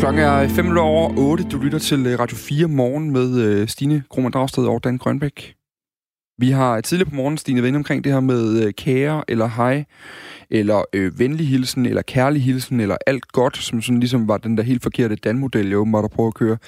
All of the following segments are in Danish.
Klokken er 5 over 8. Du lytter til øh, Radio 4 morgen med øh, Stine Krohmann Dragsted og Dan Grønbæk. Vi har tidligere på morgen, Stine, været omkring det her med øh, kære eller hej, eller øh, venlig hilsen, eller kærlig hilsen, eller alt godt, som sådan ligesom var den der helt forkerte Dan-model, jeg åbenbart har prøvet at køre.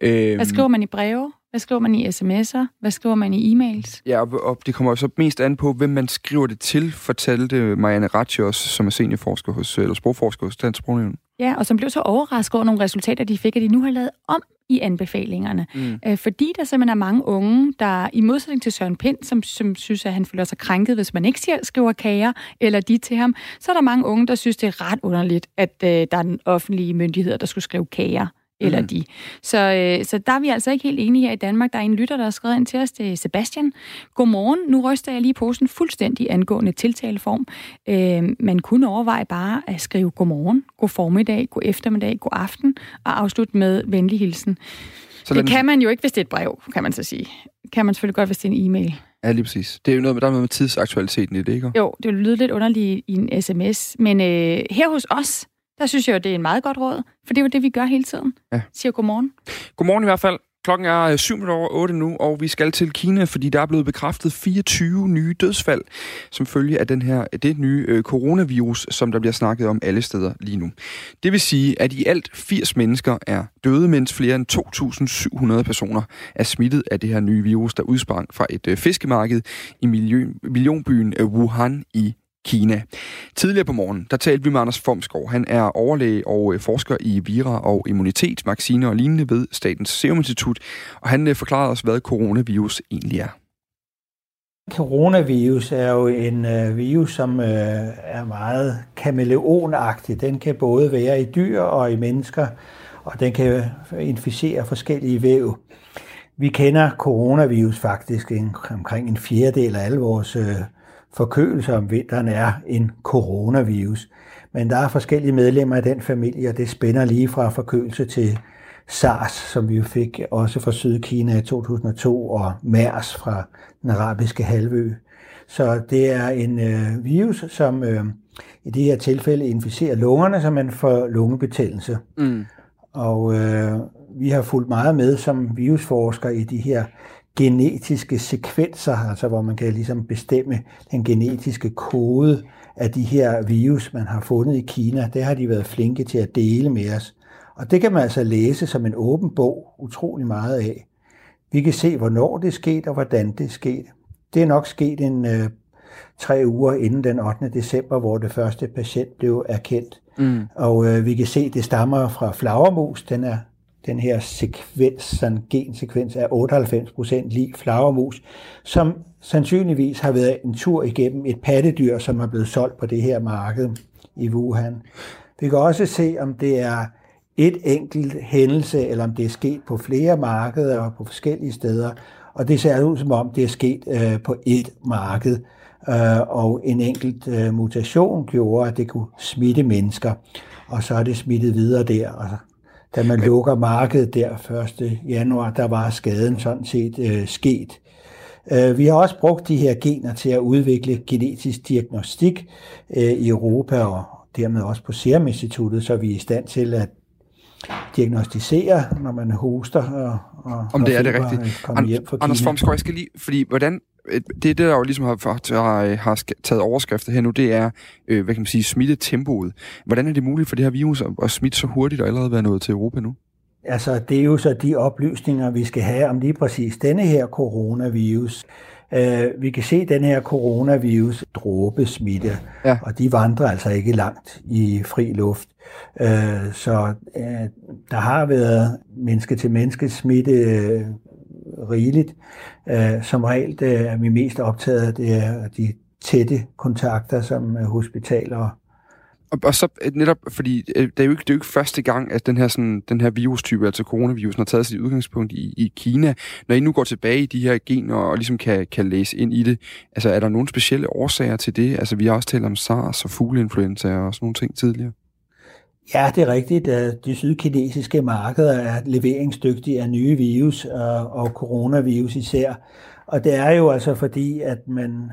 Øh, Hvad skriver man i breve? Hvad skriver man i sms'er? Hvad skriver man i e-mails? Ja, og, og det kommer så mest an på, hvem man skriver det til, fortalte Marianne Ratchos, som er seniorforsker hos, eller sprogforsker hos Dansk Sprognævn. Ja, og som blev så overrasket over nogle resultater, de fik, at de nu har lavet om i anbefalingerne. Mm. Øh, fordi der simpelthen er mange unge, der i modsætning til Søren Pind, som, som synes, at han føler sig krænket, hvis man ikke siger, skriver kager eller de til ham, så er der mange unge, der synes, det er ret underligt, at øh, der er den offentlige myndighed, der skulle skrive kager eller mm. de. Så, øh, så der er vi altså ikke helt enige her i Danmark. Der er en lytter, der har skrevet ind til os, det er Sebastian. Godmorgen, nu ryster jeg lige posen fuldstændig angående tiltaleform. Øh, man kunne overveje bare at skrive godmorgen, god formiddag, god eftermiddag, god aften, og afslutte med venlig hilsen. Så det kan man jo ikke, hvis det er et brev, kan man så sige. Kan man selvfølgelig godt, hvis det er en e-mail. Ja, lige præcis. Det er jo noget med, der er noget med tidsaktualiteten i det, ikke? Jo, det lyder lidt underligt i en sms. Men øh, her hos os, der synes jeg det er en meget godt råd, for det er jo det, vi gør hele tiden. Ja. Siger godmorgen. Godmorgen i hvert fald. Klokken er 7 over 8 nu, og vi skal til Kina, fordi der er blevet bekræftet 24 nye dødsfald, som følge af den her, det nye øh, coronavirus, som der bliver snakket om alle steder lige nu. Det vil sige, at i alt 80 mennesker er døde, mens flere end 2.700 personer er smittet af det her nye virus, der udsprang fra et øh, fiskemarked i million, millionbyen øh, Wuhan i Kina. Tidligere på morgen, der talte vi med Anders Fomsgaard. Han er overlæge og øh, forsker i vira og immunitet, vacciner og lignende ved Statens Serum Institut, og han øh, forklarede os, hvad coronavirus egentlig er. Coronavirus er jo en øh, virus, som øh, er meget kameleonagtig. Den kan både være i dyr og i mennesker, og den kan inficere forskellige væv. Vi kender coronavirus faktisk en, omkring en fjerdedel af alle vores øh, forkølelse om vinteren er en coronavirus. Men der er forskellige medlemmer af den familie, og det spænder lige fra forkølelse til SARS, som vi jo fik også fra Sydkina i 2002, og MERS fra den arabiske halvø. Så det er en øh, virus, som øh, i det her tilfælde inficerer lungerne, så man får lungebetændelse. Mm. Og øh, vi har fulgt meget med som virusforsker i de her genetiske sekvenser, altså hvor man kan ligesom bestemme den genetiske kode af de her virus, man har fundet i Kina. Det har de været flinke til at dele med os. Og det kan man altså læse som en åben bog utrolig meget af. Vi kan se, hvornår det er sket og hvordan det er sket. Det er nok sket en øh, tre uger inden den 8. december, hvor det første patient blev erkendt. Mm. Og øh, vi kan se, at det stammer fra flagermus. Den er den her sekvens, sådan gensekvens er 98% lige flagermus, som sandsynligvis har været en tur igennem et pattedyr, som er blevet solgt på det her marked i Wuhan. Vi kan også se, om det er et enkelt hændelse, eller om det er sket på flere markeder og på forskellige steder. Og det ser ud som om, det er sket øh, på et marked, øh, og en enkelt øh, mutation gjorde, at det kunne smitte mennesker. Og så er det smittet videre der, og da man lukker markedet der 1. januar, der var skaden sådan set øh, sket. Øh, vi har også brugt de her gener til at udvikle genetisk diagnostik øh, i Europa og dermed også på Serum Instituttet, så vi er i stand til at diagnostisere, når man hoster og, og Om det er det rigtigt. Anders Formskov, jeg skal lige, fordi hvordan det, det der jo ligesom har, har, har taget overskrifter her nu, det er, øh, hvad kan man sige, smittetempoet. Hvordan er det muligt for det her virus at, at smitte så hurtigt og allerede være nået til Europa nu? Altså, det er jo så de oplysninger, vi skal have om lige præcis denne her coronavirus. Uh, vi kan se den her coronavirus dråbesmitte, ja. og de vandrer altså ikke langt i fri luft. Uh, så uh, der har været menneske-til-menneske smitte rigeligt. Øh, som regel er vi mest optaget af det er de tætte kontakter som øh, hospitaler og, og så øh, netop, fordi øh, det er, jo ikke, det er jo ikke første gang, at den her, sådan, den her virustype, altså coronavirus, har taget sit udgangspunkt i, i Kina. Når I nu går tilbage i de her gener og ligesom kan, kan læse ind i det, altså er der nogle specielle årsager til det? Altså vi har også talt om SARS og fugleinfluenza og sådan nogle ting tidligere. Ja, det er rigtigt. De sydkinesiske markeder er leveringsdygtige af nye virus og, og coronavirus især. Og det er jo altså fordi, at man,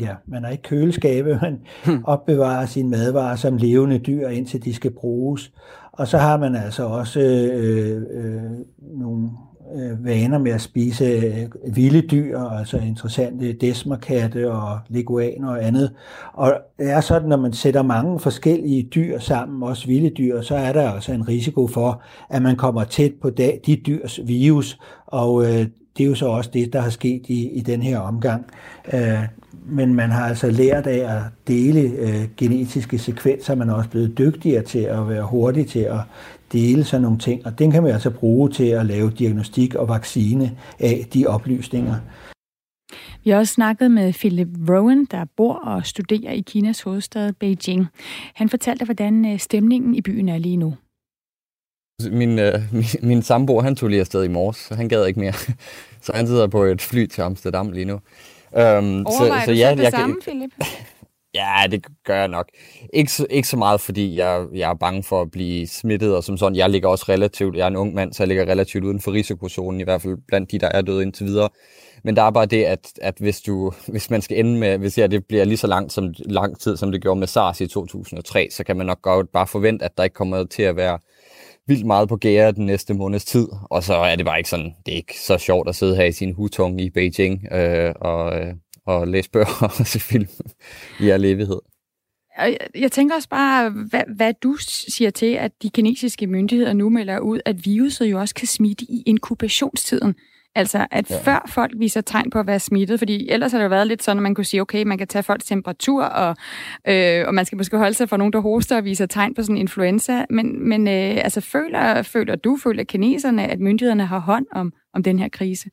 ja, man er ikke køleskabe, man hmm. opbevarer sine madvarer som levende dyr, indtil de skal bruges. Og så har man altså også øh, øh, nogle øh, vaner med at spise øh, vilde dyr, altså interessante desmerkatte og leguaner og andet. Og det er sådan, når man sætter mange forskellige dyr sammen, også vilde dyr, så er der altså en risiko for, at man kommer tæt på de dyrs virus, og øh, det er jo så også det, der har sket i, i den her omgang. Øh, men man har altså lært af at dele øh, genetiske sekvenser, man er også blevet dygtigere til at være hurtig til at dele sådan nogle ting, og den kan man altså bruge til at lave diagnostik og vaccine af de oplysninger. Vi har også snakket med Philip Rowan, der bor og studerer i Kinas hovedstad Beijing. Han fortalte, hvordan øh, stemningen i byen er lige nu. Min, øh, min, min samboer, han tog lige afsted i morges, så han gad ikke mere. Så han sidder på et fly til Amsterdam lige nu. Um, Overvejer så, så, ja, det jeg samme, kan, Philip? Ja, det gør jeg nok. Ikke så, ikke så meget, fordi jeg, jeg er bange for at blive smittet, og som sådan, jeg ligger også relativt, jeg er en ung mand, så jeg ligger relativt uden for risikozonen, i hvert fald blandt de, der er døde indtil videre. Men der er bare det, at, at hvis, du, hvis man skal ende med, hvis ja, det bliver lige så langt som, lang tid, som det gjorde med SARS i 2003, så kan man nok godt bare forvente, at der ikke kommer til at være vildt meget på gære den næste måneds tid. Og så er det bare ikke sådan, det er ikke så sjovt at sidde her i sin hutong i Beijing øh, og, øh, og læse bøger og se film i al evighed. Jeg tænker også bare, hvad, hvad du siger til, at de kinesiske myndigheder nu melder ud, at viruset jo også kan smitte i inkubationstiden. Altså, at ja. før folk viser tegn på at være smittet, fordi ellers har det jo været lidt sådan, at man kunne sige, okay, man kan tage folks temperatur, og, øh, og man skal måske holde sig for nogen, der hoster og viser tegn på sådan en influenza. Men, men øh, altså, føler, føler du, føler kineserne, at myndighederne har hånd om, om den her krise?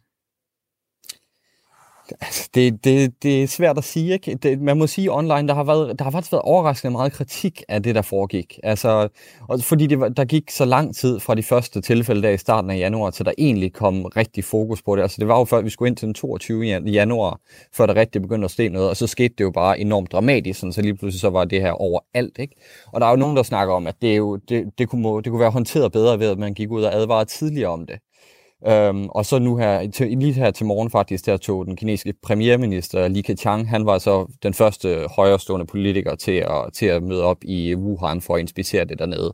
Altså, det, det, det er svært at sige, ikke? Det, man må sige online, der har, været, der har faktisk været overraskende meget kritik af det, der foregik. Altså, og fordi det var, der gik så lang tid fra de første tilfælde der i starten af januar, til der egentlig kom rigtig fokus på det. Altså, det var jo før, vi skulle ind til den 22. januar, før der rigtig begyndte at ske noget, og så skete det jo bare enormt dramatisk, sådan, så lige pludselig så var det her overalt, ikke? Og der er jo nogen, der snakker om, at det, er jo, det, det, kunne, det kunne være håndteret bedre ved, at man gik ud og advarede tidligere om det. Øhm, og så nu her, til, lige her til morgen faktisk, der tog den kinesiske premierminister Li Keqiang, han var så den første højrestående politiker til at, til at møde op i Wuhan for at inspicere det dernede.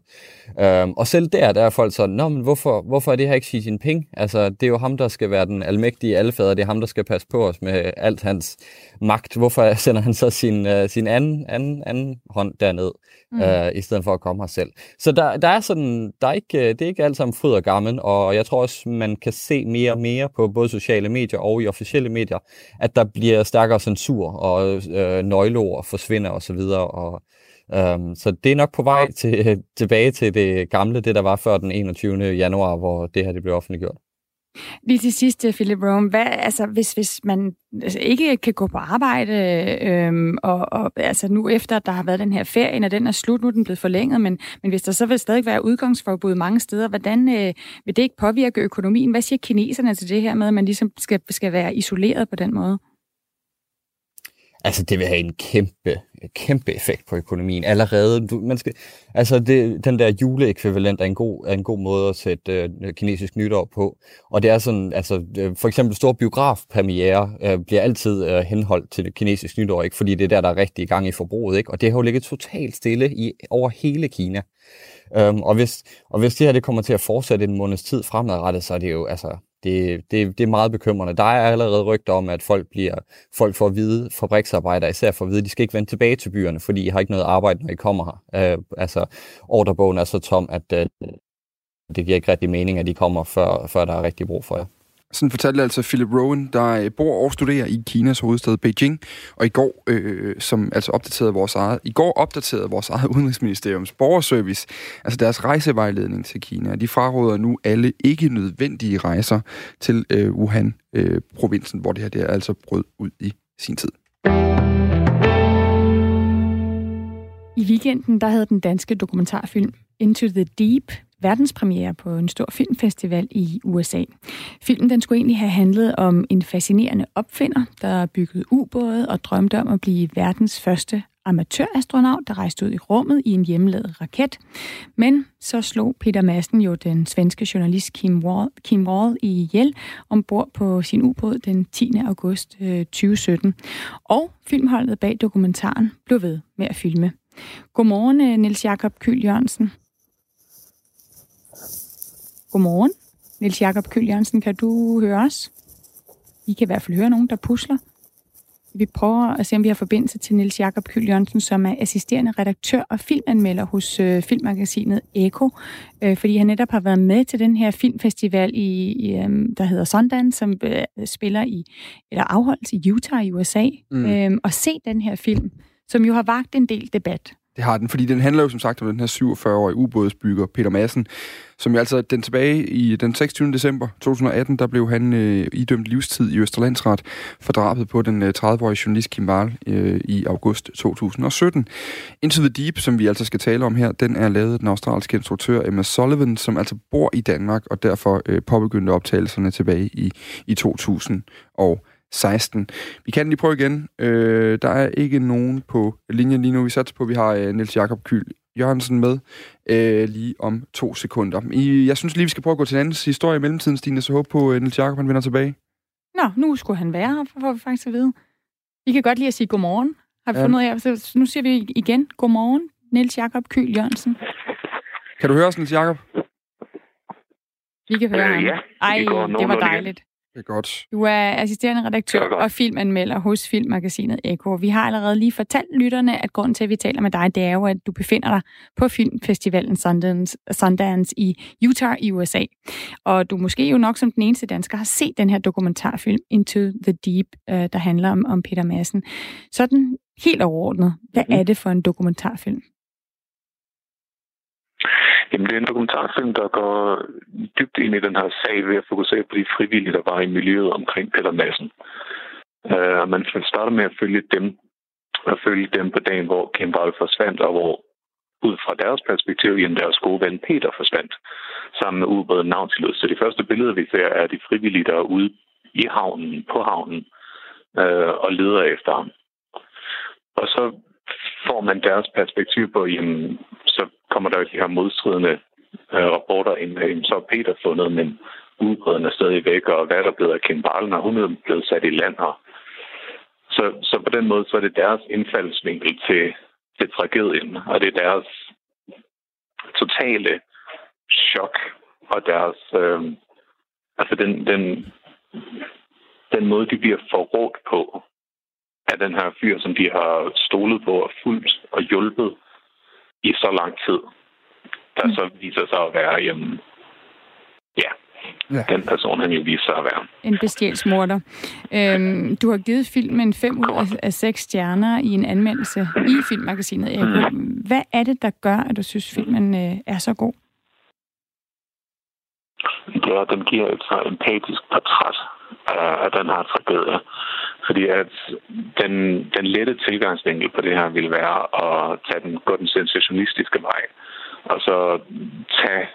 Øhm, og selv der, der er folk sådan, Nå, men hvorfor, hvorfor er det her ikke Xi Jinping? Altså, det er jo ham, der skal være den almægtige alfader, det er ham, der skal passe på os med alt hans magt. Hvorfor sender han så sin, uh, sin anden, anden, anden hånd derned, mm. Øh, i stedet for at komme her selv? Så der, der er sådan, der er ikke, øh, det er ikke alt sammen fryd og gammel, og jeg tror også, man kan se mere og mere på både sociale medier og i officielle medier, at der bliver stærkere censur, og øh, nøgleord forsvinder osv., og, og Um, så det er nok på vej til, øh, tilbage til det gamle, det der var før den 21. januar, hvor det her det blev offentliggjort. Lige til sidst, øh, Philip Rome, hvad, altså, hvis, hvis man altså, ikke kan gå på arbejde, øhm, og, og altså, nu efter, der har været den her ferie, når den er slut, nu er den blevet forlænget, men, men hvis der så vil stadig være udgangsforbud mange steder, hvordan øh, vil det ikke påvirke økonomien? Hvad siger kineserne til det her med, at man ligesom skal, skal være isoleret på den måde? Altså, det vil have en kæmpe, kæmpe effekt på økonomien allerede. Du, man skal, altså, det, den der juleekvivalent er en god, er en god måde at sætte øh, kinesisk nytår på. Og det er sådan, altså, øh, for eksempel stor biografpremiere øh, bliver altid øh, henholdt til det nytår, ikke? fordi det er der, der er rigtig gang i forbruget. Ikke? Og det har jo ligget totalt stille i, over hele Kina. Øhm, og, hvis, og hvis det her det kommer til at fortsætte en måneds tid fremadrettet, så er det jo, altså, det, det, det er meget bekymrende. Der er allerede rygter om, at folk bliver folk får at vide, fabriksarbejdere især får at vide, at de skal ikke vende tilbage til byerne, fordi I har ikke noget arbejde, når I kommer her. Øh, altså, ordrebogen er så tom, at øh, det giver ikke rigtig mening, at de kommer, før, før der er rigtig brug for jer. Sådan fortalte altså Philip Rowan, der øh, bor og studerer i Kinas hovedstad Beijing, og i går, øh, som altså opdaterede vores eget, i går opdaterede vores eget udenrigsministeriums borgerservice, altså deres rejsevejledning til Kina. De fraråder nu alle ikke nødvendige rejser til øh, Wuhan-provinsen, øh, hvor det her det er altså brød ud i sin tid. I weekenden der havde den danske dokumentarfilm Into the Deep verdenspremiere på en stor filmfestival i USA. Filmen den skulle egentlig have handlet om en fascinerende opfinder, der byggede ubåde og drømte om at blive verdens første amatørastronaut, der rejste ud i rummet i en hjemmelavet raket. Men så slog Peter Madsen jo den svenske journalist Kim Wall, Kim Wall i ihjel ombord på sin ubåd den 10. august øh, 2017. Og filmholdet bag dokumentaren blev ved med at filme. Godmorgen, øh, Niels Jakob Kyl Jørgensen. Godmorgen. Niels Jakob Køl Jørgensen, kan du høre os? I kan i hvert fald høre nogen, der pusler. Vi prøver at se, om vi har forbindelse til Niels Jakob Kyl Jørgensen, som er assisterende redaktør og filmanmelder hos øh, filmmagasinet Eko, øh, fordi han netop har været med til den her filmfestival, i, i øh, der hedder Sundance, som øh, spiller i, eller afholdes i Utah i USA, mm. øh, og se den her film, som jo har vagt en del debat. Det har den, fordi den handler jo som sagt om den her 47-årige ubådsbygger, Peter Madsen, som jo altså den tilbage i den 26. december 2018, der blev han øh, idømt livstid i Østerlandsret for drabet på den øh, 30-årige journalist Kim Wahl øh, i august 2017. Into the Deep, som vi altså skal tale om her, den er lavet af den australske instruktør Emma Sullivan, som altså bor i Danmark og derfor øh, påbegyndte optagelserne tilbage i, i 2000 og 16. Vi kan lige prøve igen. Øh, der er ikke nogen på linjen lige nu. Vi satser på, at vi har øh, Niels Jakob Kyl Jørgensen med øh, lige om to sekunder. I, jeg synes lige, vi skal prøve at gå til en anden historie i mellemtiden, Stine, så håber på, at Niels Jakob han vender tilbage. Nå, nu skulle han være her, får vi faktisk at vide. Vi kan godt lige at sige godmorgen. Har vi ja. fundet ud af, så nu siger vi igen godmorgen, Niels Jakob Kyl Jørgensen. Kan du høre os, Niels Jakob? Vi kan høre øh, ham. Ja, Ej, det var dejligt. Det er godt. Du er assisterende redaktør og filmanmelder hos Filmmagasinet Eko. Vi har allerede lige fortalt lytterne, at grunden til, at vi taler med dig, det er jo, at du befinder dig på filmfestivalen Sundance, Sundance i Utah i USA. Og du måske jo nok som den eneste dansker har set den her dokumentarfilm Into the Deep, øh, der handler om, om Peter Madsen. Sådan helt overordnet, hvad mm. er det for en dokumentarfilm? Jamen, det er en dokumentarfilm, der går dybt ind i den her sag ved at fokusere på de frivillige, der var i miljøet omkring Peter Madsen. Uh, og man starter med at følge dem, og følge dem på dagen, hvor Kim Wall forsvandt, og hvor ud fra deres perspektiv, jamen deres gode ven Peter forsvandt, sammen med ubåden Nautilus. Så de første billeder, vi ser, er de frivillige, der er ude i havnen, på havnen, øh, og leder efter ham. Og så får man deres perspektiv på, jamen, kommer der jo de her modstridende øh, rapporter ind. øh, så er Peter fundet, men udbredende er stadig væk, og hvad er der blevet af Kim Barlen, og hun er blevet sat i land her. Så, så på den måde, så er det deres indfaldsvinkel til, til tragedien, og det er deres totale chok, og deres, øh, altså den, den, den måde, de bliver forrådt på, af den her fyr, som de har stolet på og fuldt og hjulpet i så lang tid, der så viser sig at være, jamen, ja, ja. den person, han jo viser sig at være. En bestialsmorder. Øhm, du har givet filmen 5 ud af 6 stjerner i en anmeldelse i filmmagasinet. Mm. Hvad er det, der gør, at du synes, filmen øh, er så god? Det er, at den giver et så empatisk portræt af, af den her tragedie. Fordi at den, den lette tilgangsvinkel på det her vil være at tage den, gå den sensationistiske vej. Og så tage,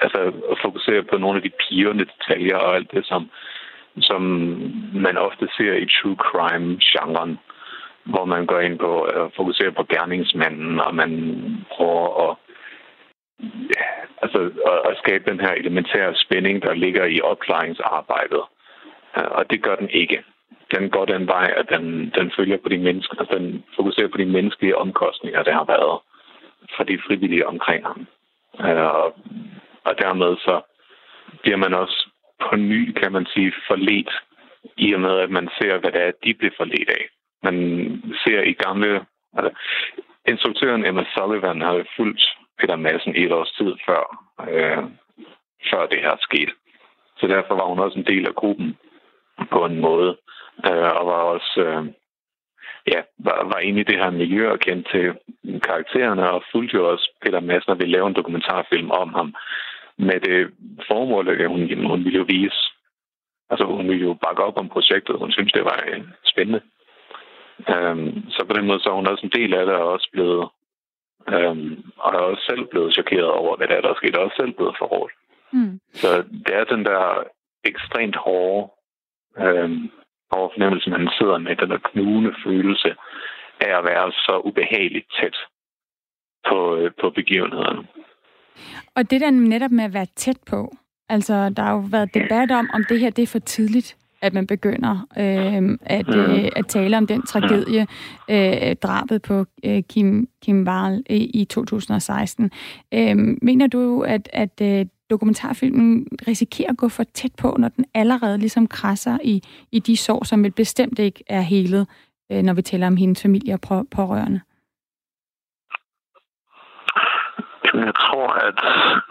altså fokusere på nogle af de pigerne detaljer og alt det, som, som man ofte ser i true crime-genren, hvor man går ind på øh, at fokusere på gerningsmanden, og man prøver at ja, altså at, at skabe den her elementære spænding, der ligger i opklaringsarbejdet. Øh, og det gør den ikke den går den vej, at den, den følger på de mennesker, altså den fokuserer på de menneskelige omkostninger, der har været for de frivillige omkring ham. Øh, og, og dermed så bliver man også på ny, kan man sige, forlet i og med, at man ser, hvad det er, de bliver forlet af. Man ser i gamle... Altså, instruktøren Emma Sullivan har fulgt Peter Madsen et års tid før, øh, før det her skete. Så derfor var hun også en del af gruppen på en måde øh, og var også øh, ja, var, var inde i det her miljø og kendte til karaktererne, og fulgte jo også Peter Madsen og ville lave en dokumentarfilm om ham med det formål, at hun, hun ville jo vise, altså hun ville jo bakke op om projektet, hun synes det var øh, spændende. Um, så på den måde så er hun også en del af det, og også blevet um, og er også selv blevet chokeret over, hvad der er, der er sket, og også selv blevet forrådt. Mm. Så det er den der ekstremt hårde um, over fornemmelsen, man sidder med den der knugende følelse af at være så ubehageligt tæt på, øh, på begivenhederne. Og det der netop med at være tæt på, altså der har jo været debat om, om det her det er for tidligt at man begynder øh, at, mm. øh, at tale om den tragedie, øh, drabet på øh, Kim, Kim Wahl i, i 2016. Øh, mener du, at, at øh, dokumentarfilmen risikerer at gå for tæt på, når den allerede ligesom krasser i, i de sår, som vel bestemt ikke er helet, øh, når vi taler om hendes familie og på, pårørende? Jeg tror, at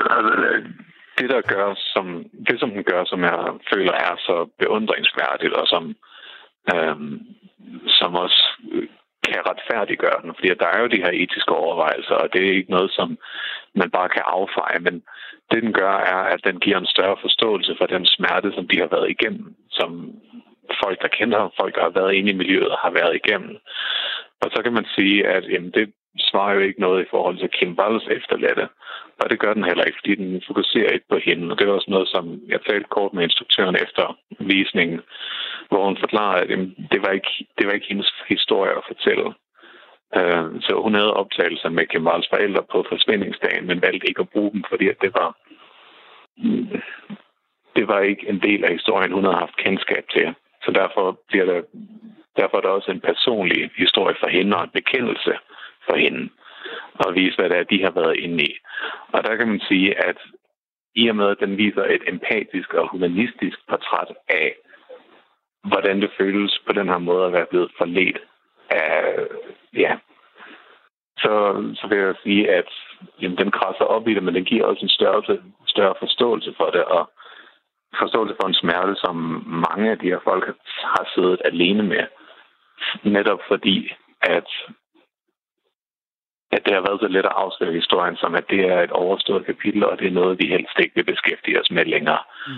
altså, det, der gør, som, det, som den gør, som jeg føler er så beundringsværdigt, og som, øh, som også kan retfærdiggøre den. Fordi der er jo de her etiske overvejelser, og det er ikke noget, som man bare kan affeje. Men det, den gør, er, at den giver en større forståelse for den smerte, som de har været igennem. Som folk, der kender folk, der har været inde i miljøet, har været igennem. Og så kan man sige, at jamen, det svarer jo ikke noget i forhold til Kim Walls efterladte. Og det gør den heller ikke, fordi den fokuserer ikke på hende. Og det er også noget, som jeg talte kort med instruktøren efter visningen, hvor hun forklarede, at jamen, det, var ikke, det var ikke hendes historie at fortælle. Uh, så hun havde optagelser med Kim Walls forældre på forsvindingsdagen, men valgte ikke at bruge dem, fordi at det var det var ikke en del af historien, hun havde haft kendskab til. Så derfor bliver der derfor er der også en personlig historie for hende og en bekendelse for hende og vise, hvad det er, de har været inde i. Og der kan man sige, at i og med, at den viser et empatisk og humanistisk portræt af, hvordan det føles på den her måde at være blevet forledt af, ja, så, så vil jeg sige, at jamen, den krasser op i det, men den giver også en større, større forståelse for det, og forståelse for en smerte, som mange af de her folk har siddet alene med. Netop fordi, at at det har været så let at afsløre historien, som at det er et overstået kapitel, og det er noget, vi helst ikke vil beskæftige os med længere. Mm.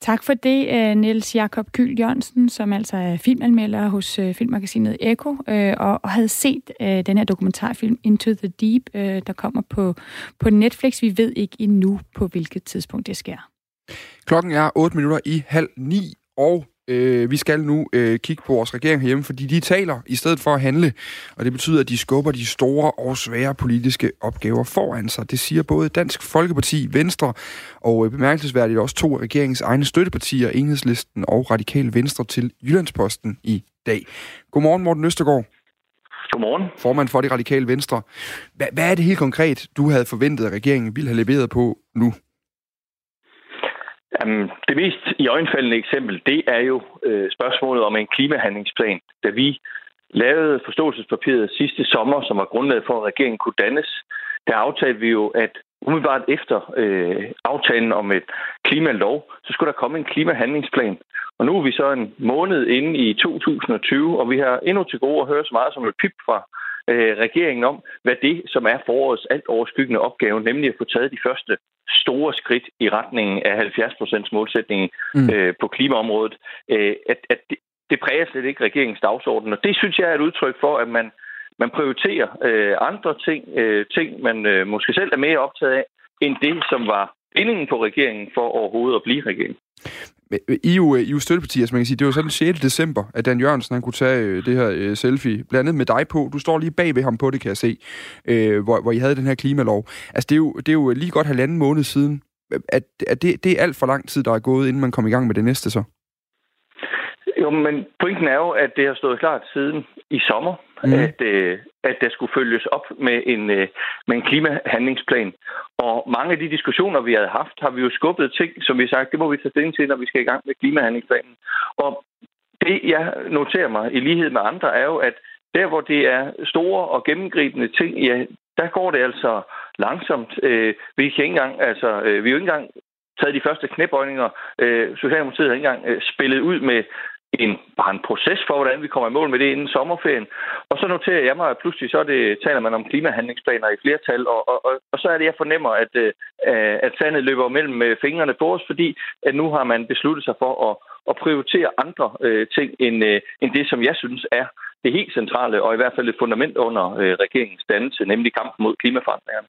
Tak for det, øh, Niels Jakob Kyl Jørgensen, som altså er filmanmelder hos øh, filmmagasinet Eko, øh, og havde set den her dokumentarfilm Into the Deep, der kommer på, på Netflix. Vi ved ikke endnu, på hvilket tidspunkt det sker. Klokken er 8 minutter i halv ni, og Øh, vi skal nu øh, kigge på vores regering herhjemme, fordi de taler i stedet for at handle, og det betyder, at de skubber de store og svære politiske opgaver foran sig. Det siger både Dansk Folkeparti, Venstre og øh, bemærkelsesværdigt også to af regeringens egne støttepartier, Enhedslisten og Radikal Venstre til Jyllandsposten i dag. Godmorgen, Morten Østergaard. Godmorgen. Formand for det radikale Venstre. Hvad, hvad er det helt konkret, du havde forventet, at regeringen ville have leveret på nu? Jamen, det mest i øjenfaldende eksempel, det er jo øh, spørgsmålet om en klimahandlingsplan. Da vi lavede forståelsespapiret sidste sommer, som var grundlaget for, at regeringen kunne dannes, der aftalte vi jo, at umiddelbart efter øh, aftalen om et klimalov, så skulle der komme en klimahandlingsplan. Og nu er vi så en måned inde i 2020, og vi har endnu til gode at høre så meget som et pip fra øh, regeringen om, hvad det, som er forårets alt overskyggende opgave, nemlig at få taget de første store skridt i retningen af 70 målsætningen mm. øh, på klimaområdet, øh, at, at det, det præger slet ikke regeringens dagsorden. Og det synes jeg er et udtryk for, at man, man prioriterer øh, andre ting, øh, ting man øh, måske selv er mere optaget af, end det, som var bindingen på regeringen for overhovedet at blive regering. Øh, I er jo, øh, I er jo støttepartier, som man kan sige. Det var sådan 6. december, at Dan Jørgensen han kunne tage øh, det her øh, selfie, blandt andet med dig på. Du står lige bag ved ham på det, kan jeg se, øh, hvor, hvor I havde den her klimalov. Altså, det er jo, det er jo lige godt halvanden måned siden. At, at det, det er alt for lang tid, der er gået, inden man kommer i gang med det næste så? Jo, men pointen er jo, at det har stået klart siden i sommer, mm. at, øh, at der skulle følges op med en, øh, med en klimahandlingsplan. Og mange af de diskussioner, vi havde haft, har vi jo skubbet ting, som vi har sagt, det må vi tage stilling til, når vi skal i gang med klimahandlingsplanen. Og det, jeg noterer mig i lighed med andre, er jo, at der, hvor det er store og gennemgribende ting, ja, der går det altså langsomt. Øh, vi kan ikke engang, altså, øh, vi er jo ikke engang taget de første knæbøjninger. Øh, Socialdemokratiet har ikke engang øh, spillet ud med en, bare en proces for, hvordan vi kommer i mål med det inden sommerferien. Og så noterer jeg mig, at pludselig så det, taler man om klimahandlingsplaner i flertal, og, og, og, og så er det, jeg fornemmer, at, øh, at sandet løber mellem øh, fingrene på os, fordi at nu har man besluttet sig for at, at prioritere andre øh, ting end, øh, end det, som jeg synes er det helt centrale, og i hvert fald et fundament under øh, regeringens dannelse, nemlig kampen mod klimaforandringerne.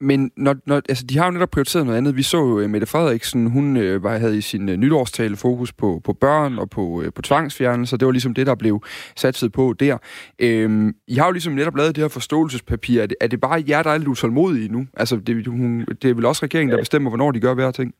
Men når, når, altså, de har jo netop prioriteret noget andet. Vi så jo uh, Mette Frederiksen, hun uh, var, havde i sin uh, nytårstale fokus på, på børn og på, uh, på tvangsfjernelse, det var ligesom det, der blev satset på der. Uh, I har jo ligesom netop lavet det her forståelsespapir. Er det, er det bare jer, der er lidt utålmodige nu? Altså, det, hun, det er vel også regeringen, der bestemmer, hvornår de gør hver ting?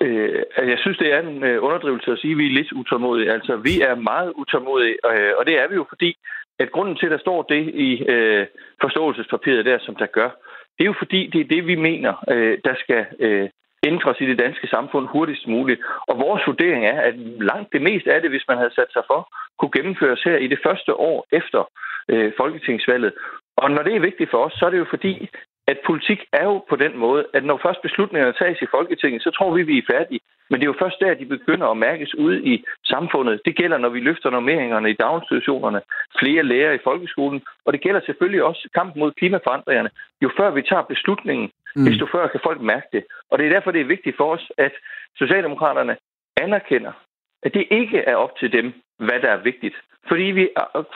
Øh, altså, jeg synes, det er en øh, underdrivelse at sige, at vi er lidt utålmodige. Altså, vi er meget utålmodige, øh, og det er vi jo, fordi at grunden til, at der står det i øh, forståelsespapiret der, som der gør, det er jo fordi, det er det, vi mener, øh, der skal øh, ændres i det danske samfund hurtigst muligt. Og vores vurdering er, at langt det meste af det, hvis man havde sat sig for, kunne gennemføres her i det første år efter øh, folketingsvalget. Og når det er vigtigt for os, så er det jo fordi, at politik er jo på den måde, at når først beslutningerne tages i Folketinget, så tror vi, vi er færdige. Men det er jo først der, de begynder at mærkes ude i samfundet. Det gælder, når vi løfter normeringerne i daginstitutionerne, flere lærere i folkeskolen, og det gælder selvfølgelig også kampen mod klimaforandringerne. Jo før vi tager beslutningen, mm. desto før kan folk mærke det. Og det er derfor, det er vigtigt for os, at Socialdemokraterne anerkender, at det ikke er op til dem, hvad der er vigtigt. Fordi vi,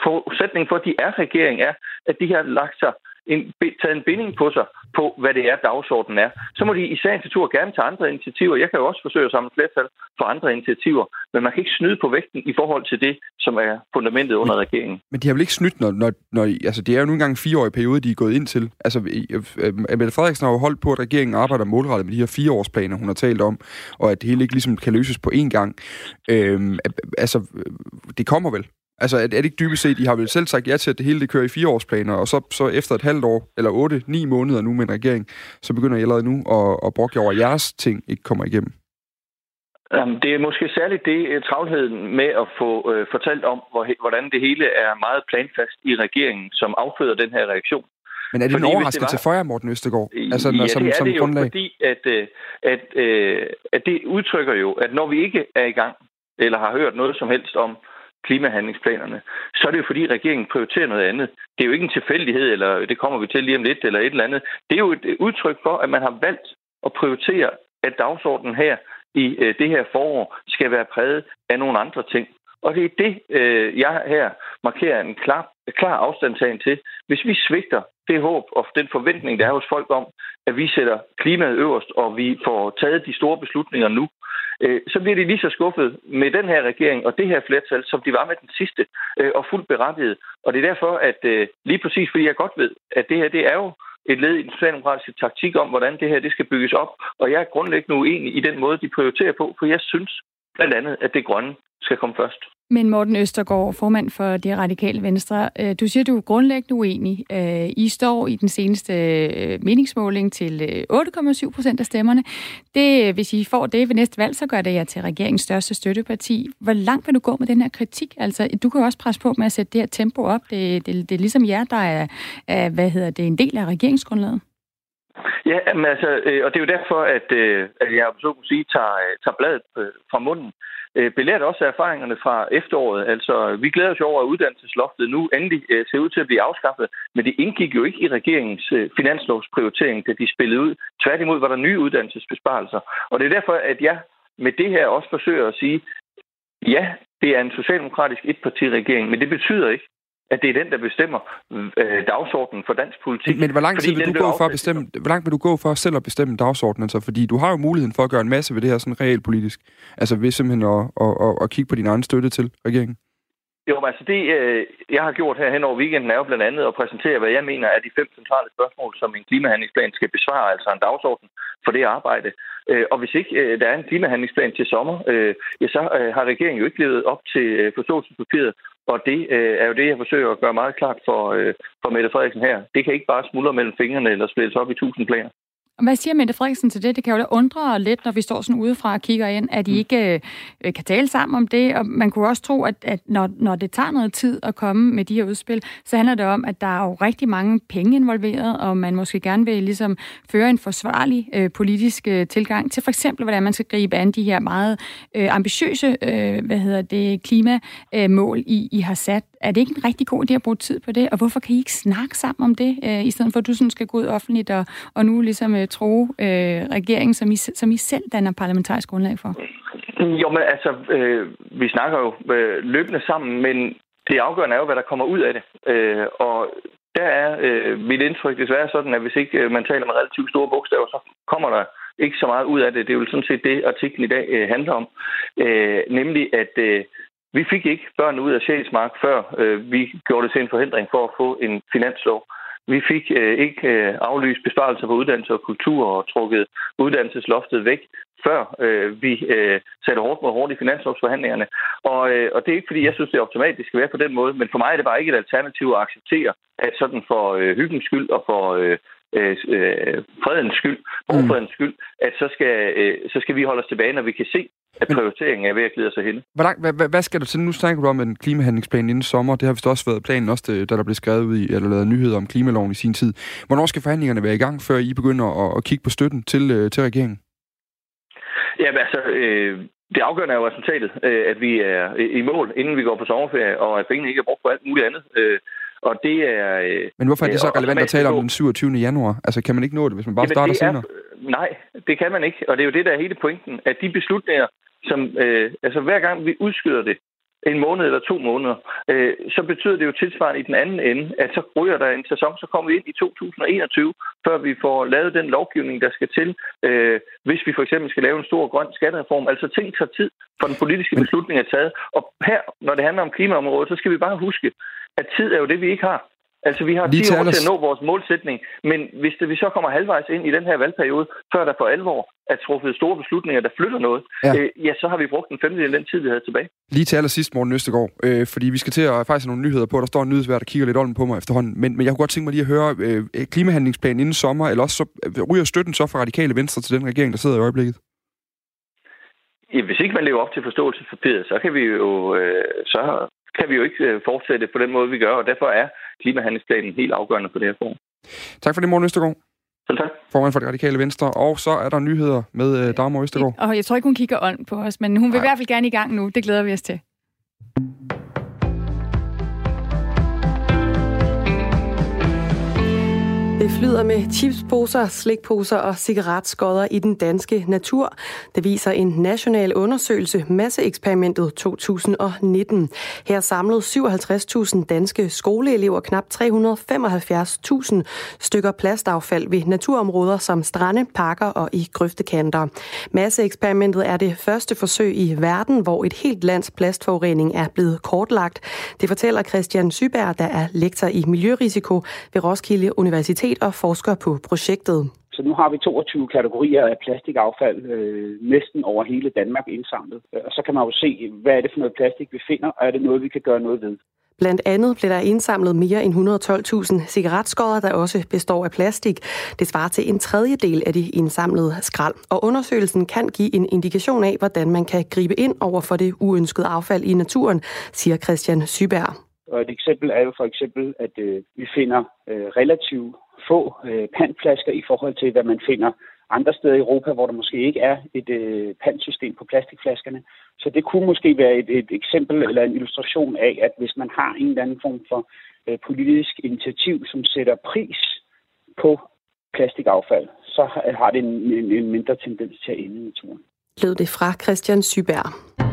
forudsætningen for, at de er regering, er, at de har lagt sig en, taget en binding på sig på, hvad det er, dagsordenen er. Så må de i sagens natur gerne tage andre initiativer. Jeg kan jo også forsøge at samle flertal for andre initiativer, men man kan ikke snyde på vægten i forhold til det, som er fundamentet under men, regeringen. Men de har vel ikke snydt, når, når, når altså det er jo nu engang fire år i periode, de er gået ind til. Altså, Mette Frederiksen har jo holdt på, at regeringen arbejder målrettet med de her fireårsplaner, hun har talt om, og at det hele ikke ligesom kan løses på én gang. Øhm, altså, det kommer vel? Altså, er, det ikke dybest set, I har vel selv sagt ja til, at det hele det kører i fireårsplaner, og så, så efter et halvt år, eller otte, ni måneder nu med en regering, så begynder I allerede nu at, at brokke over, at jeres ting ikke kommer igennem? Det er måske særligt det øh, travlheden med at få øh, fortalt om, hvor, hvordan det hele er meget planfast i regeringen, som afføder den her reaktion. Men er det fordi, en overraskelse var... for jer, Morten Østegård? Altså, ja, som, det er som det jo, grundlag? fordi at, øh, at, at, at det udtrykker jo, at når vi ikke er i gang, eller har hørt noget som helst om, klimahandlingsplanerne, så er det jo fordi, regeringen prioriterer noget andet. Det er jo ikke en tilfældighed, eller det kommer vi til lige om lidt, eller et eller andet. Det er jo et udtryk for, at man har valgt at prioritere, at dagsordenen her i øh, det her forår skal være præget af nogle andre ting. Og det er det, øh, jeg her markerer en klar, klar afstandtagen til. Hvis vi svigter det håb og den forventning, der er hos folk om, at vi sætter klimaet øverst, og vi får taget de store beslutninger nu, øh, så bliver de lige så skuffet med den her regering og det her flertal, som de var med den sidste, øh, og fuldt berettiget. Og det er derfor, at øh, lige præcis fordi jeg godt ved, at det her det er jo et led i den socialdemokratiske taktik om, hvordan det her det skal bygges op. Og jeg er grundlæggende uenig i den måde, de prioriterer på, for jeg synes blandt andet, at det grønne skal komme først. Men Morten Østergaard, formand for det radikale venstre, øh, du siger, du er grundlæggende uenig. Øh, I står i den seneste øh, meningsmåling til 8,7 procent af stemmerne. Det, hvis I får det ved næste valg, så gør det jer til regeringens største støtteparti. Hvor langt vil du gå med den her kritik? Altså, du kan jo også presse på med at sætte det her tempo op. Det, det, det er ligesom jer, der er, er, hvad hedder det, en del af regeringsgrundlaget. Ja, men altså, og det er jo derfor, at, at jeg så kunne sige, tager, tager bladet fra munden Øh, belært også af erfaringerne fra efteråret. Altså, vi glæder os over, at uddannelsesloftet nu endelig øh, ser ud til at blive afskaffet, men det indgik jo ikke i regeringens øh, finanslovsprioritering, da de spillede ud. Tværtimod var der nye uddannelsesbesparelser. Og det er derfor, at jeg med det her også forsøger at sige, ja, det er en socialdemokratisk etpartiregering, men det betyder ikke, at det er den, der bestemmer øh, dagsordenen for dansk politik. Men, men hvor lang tid vil du gå for at bestemme, hvor langt vil du gå for selv at bestemme dagsordenen? Altså, fordi du har jo muligheden for at gøre en masse ved det her sådan reelt politisk. Altså ved simpelthen at, at, at, at kigge på din egen støtte til regeringen. Jo, men altså det, øh, jeg har gjort her hen over weekenden, er jo blandt andet at præsentere, hvad jeg mener er de fem centrale spørgsmål, som en klimahandlingsplan skal besvare, altså en dagsorden for det arbejde. Øh, og hvis ikke øh, der er en klimahandlingsplan til sommer, ja, så har regeringen jo ikke levet op til forståelsespapiret, og det øh, er jo det, jeg forsøger at gøre meget klart for, øh, for Mette Frederiksen her. Det kan ikke bare smuldre mellem fingrene eller splittes op i tusind planer. Hvad siger Mette Frederiksen til det? Det kan jo da undre lidt, når vi står sådan udefra og kigger ind, at de mm. ikke øh, kan tale sammen om det. Og man kunne også tro, at, at når, når det tager noget tid at komme med de her udspil, så handler det om, at der er jo rigtig mange penge involveret, og man måske gerne vil ligesom føre en forsvarlig øh, politisk øh, tilgang til for eksempel, hvordan man skal gribe an de her meget øh, ambitiøse øh, hvad hedder det, klimamål, I, I har sat. Er det ikke en rigtig god idé at bruge tid på det? Og hvorfor kan I ikke snakke sammen om det, øh, i stedet for at du sådan skal gå ud offentligt og, og nu ligesom øh, tro øh, regeringen, som I, som I selv danner parlamentarisk grundlag for? Mm, jo, men altså, øh, vi snakker jo øh, løbende sammen, men det afgørende er jo, hvad der kommer ud af det. Øh, og der er øh, mit indtryk desværre sådan, at hvis ikke øh, man taler med relativt store bogstaver, så kommer der ikke så meget ud af det. Det er jo sådan set det, artiklen i dag øh, handler om. Øh, nemlig, at øh, vi fik ikke børn ud af Sjælsmark, før øh, vi gjorde det til en forhindring for at få en finanslov. Vi fik øh, ikke øh, aflyst besparelser på uddannelse og kultur og trukket uddannelsesloftet væk, før øh, vi øh, satte hårdt mod hårdt i finanslovsforhandlingerne. Og, øh, og det er ikke, fordi jeg synes, det er optimalt, det skal være på den måde, men for mig er det bare ikke et alternativ at acceptere, at sådan for øh, hyggens skyld og for, øh, øh, øh fredens skyld, borgfredens mm. skyld, at så skal, øh, så skal vi holde os tilbage, når vi kan se, at prioriteringen er ved at glide sig hen. Hvad, hvad, hvad skal du til? Nu snakker du om en klimahandlingsplan inden sommer. Det har vist også været planen, også det, da der blev skrevet ud i, eller lavet nyheder om klimaloven i sin tid. Hvornår skal forhandlingerne være i gang, før I begynder at, at kigge på støtten til, øh, til regeringen? Ja, altså, øh, det afgørende er jo resultatet, øh, at vi er i mål, inden vi går på sommerferie, og at pengene ikke er brugt på alt muligt andet. Øh, og det er... Øh, Men hvorfor er det så relevant at tale om den 27. januar? Altså, kan man ikke nå det, hvis man bare Jamen, starter senere? Er, nej, det kan man ikke. Og det er jo det, der er hele pointen, at de beslutninger, som... Øh, altså, hver gang vi udskyder det, en måned eller to måneder, øh, så betyder det jo tilsvarende i den anden ende, at så ryger der en sæson, så kommer vi ind i 2021, før vi får lavet den lovgivning, der skal til, øh, hvis vi for eksempel skal lave en stor grøn skattereform. Altså ting tager tid, for den politiske beslutning er taget. Og her, når det handler om klimaområdet, så skal vi bare huske, at tid er jo det, vi ikke har. Altså, vi har 10 år til at nå vores målsætning, men hvis det, vi så kommer halvvejs ind i den her valgperiode, før der for alvor er truffet store beslutninger, der flytter noget, ja, øh, ja så har vi brugt en femtedel af den tid, vi havde tilbage. Lige til allersidst, Morten Østegård, øh, fordi vi skal til at faktisk nogle nyheder på, der står en nyhedsvært, der kigger lidt om på mig efterhånden, men, men jeg kunne godt tænke mig lige at høre øh, klimahandlingsplanen inden sommer, eller også så, øh, ryger støtten så fra radikale venstre til den regering, der sidder i øjeblikket? Ja, hvis ikke man lever op til forståelsespapiret, så kan vi jo, øh, så kan vi jo ikke øh, fortsætte på den måde, vi gør, og derfor er klimahandlingsplanen helt afgørende på det her form. Tak for det, Morten Østergaard. Selv tak. Formand for det radikale venstre. Og så er der nyheder med øh, Dagmar Østergaard. Og jeg tror ikke, hun kigger ånd på os, men hun vil Nej. i hvert fald gerne i gang nu. Det glæder vi os til. Det flyder med chipsposer, slikposer og cigaretskodder i den danske natur. Det viser en national undersøgelse, Masseeksperimentet 2019. Her samlede 57.000 danske skoleelever knap 375.000 stykker plastaffald ved naturområder som strande, parker og i grøftekanter. Masseeksperimentet er det første forsøg i verden, hvor et helt lands plastforurening er blevet kortlagt. Det fortæller Christian Syberg, der er lektor i miljørisiko ved Roskilde Universitet Universitet og forsker på projektet. Så nu har vi 22 kategorier af plastikaffald øh, næsten over hele Danmark indsamlet. Og så kan man jo se, hvad er det for noget plastik, vi finder, og er det noget, vi kan gøre noget ved. Blandt andet blev der indsamlet mere end 112.000 cigaretskodder, der også består af plastik. Det svarer til en tredjedel af de indsamlede skrald. Og undersøgelsen kan give en indikation af, hvordan man kan gribe ind over for det uønskede affald i naturen, siger Christian Syberg. Og et eksempel er jo for eksempel, at øh, vi finder øh, relativt få øh, pantflasker i forhold til, hvad man finder andre steder i Europa, hvor der måske ikke er et øh, pantsystem på plastikflaskerne. Så det kunne måske være et, et eksempel eller en illustration af, at hvis man har en eller anden form for øh, politisk initiativ, som sætter pris på plastikaffald, så har det en, en, en mindre tendens til at ende i naturen. Lød det fra Christian Syberg.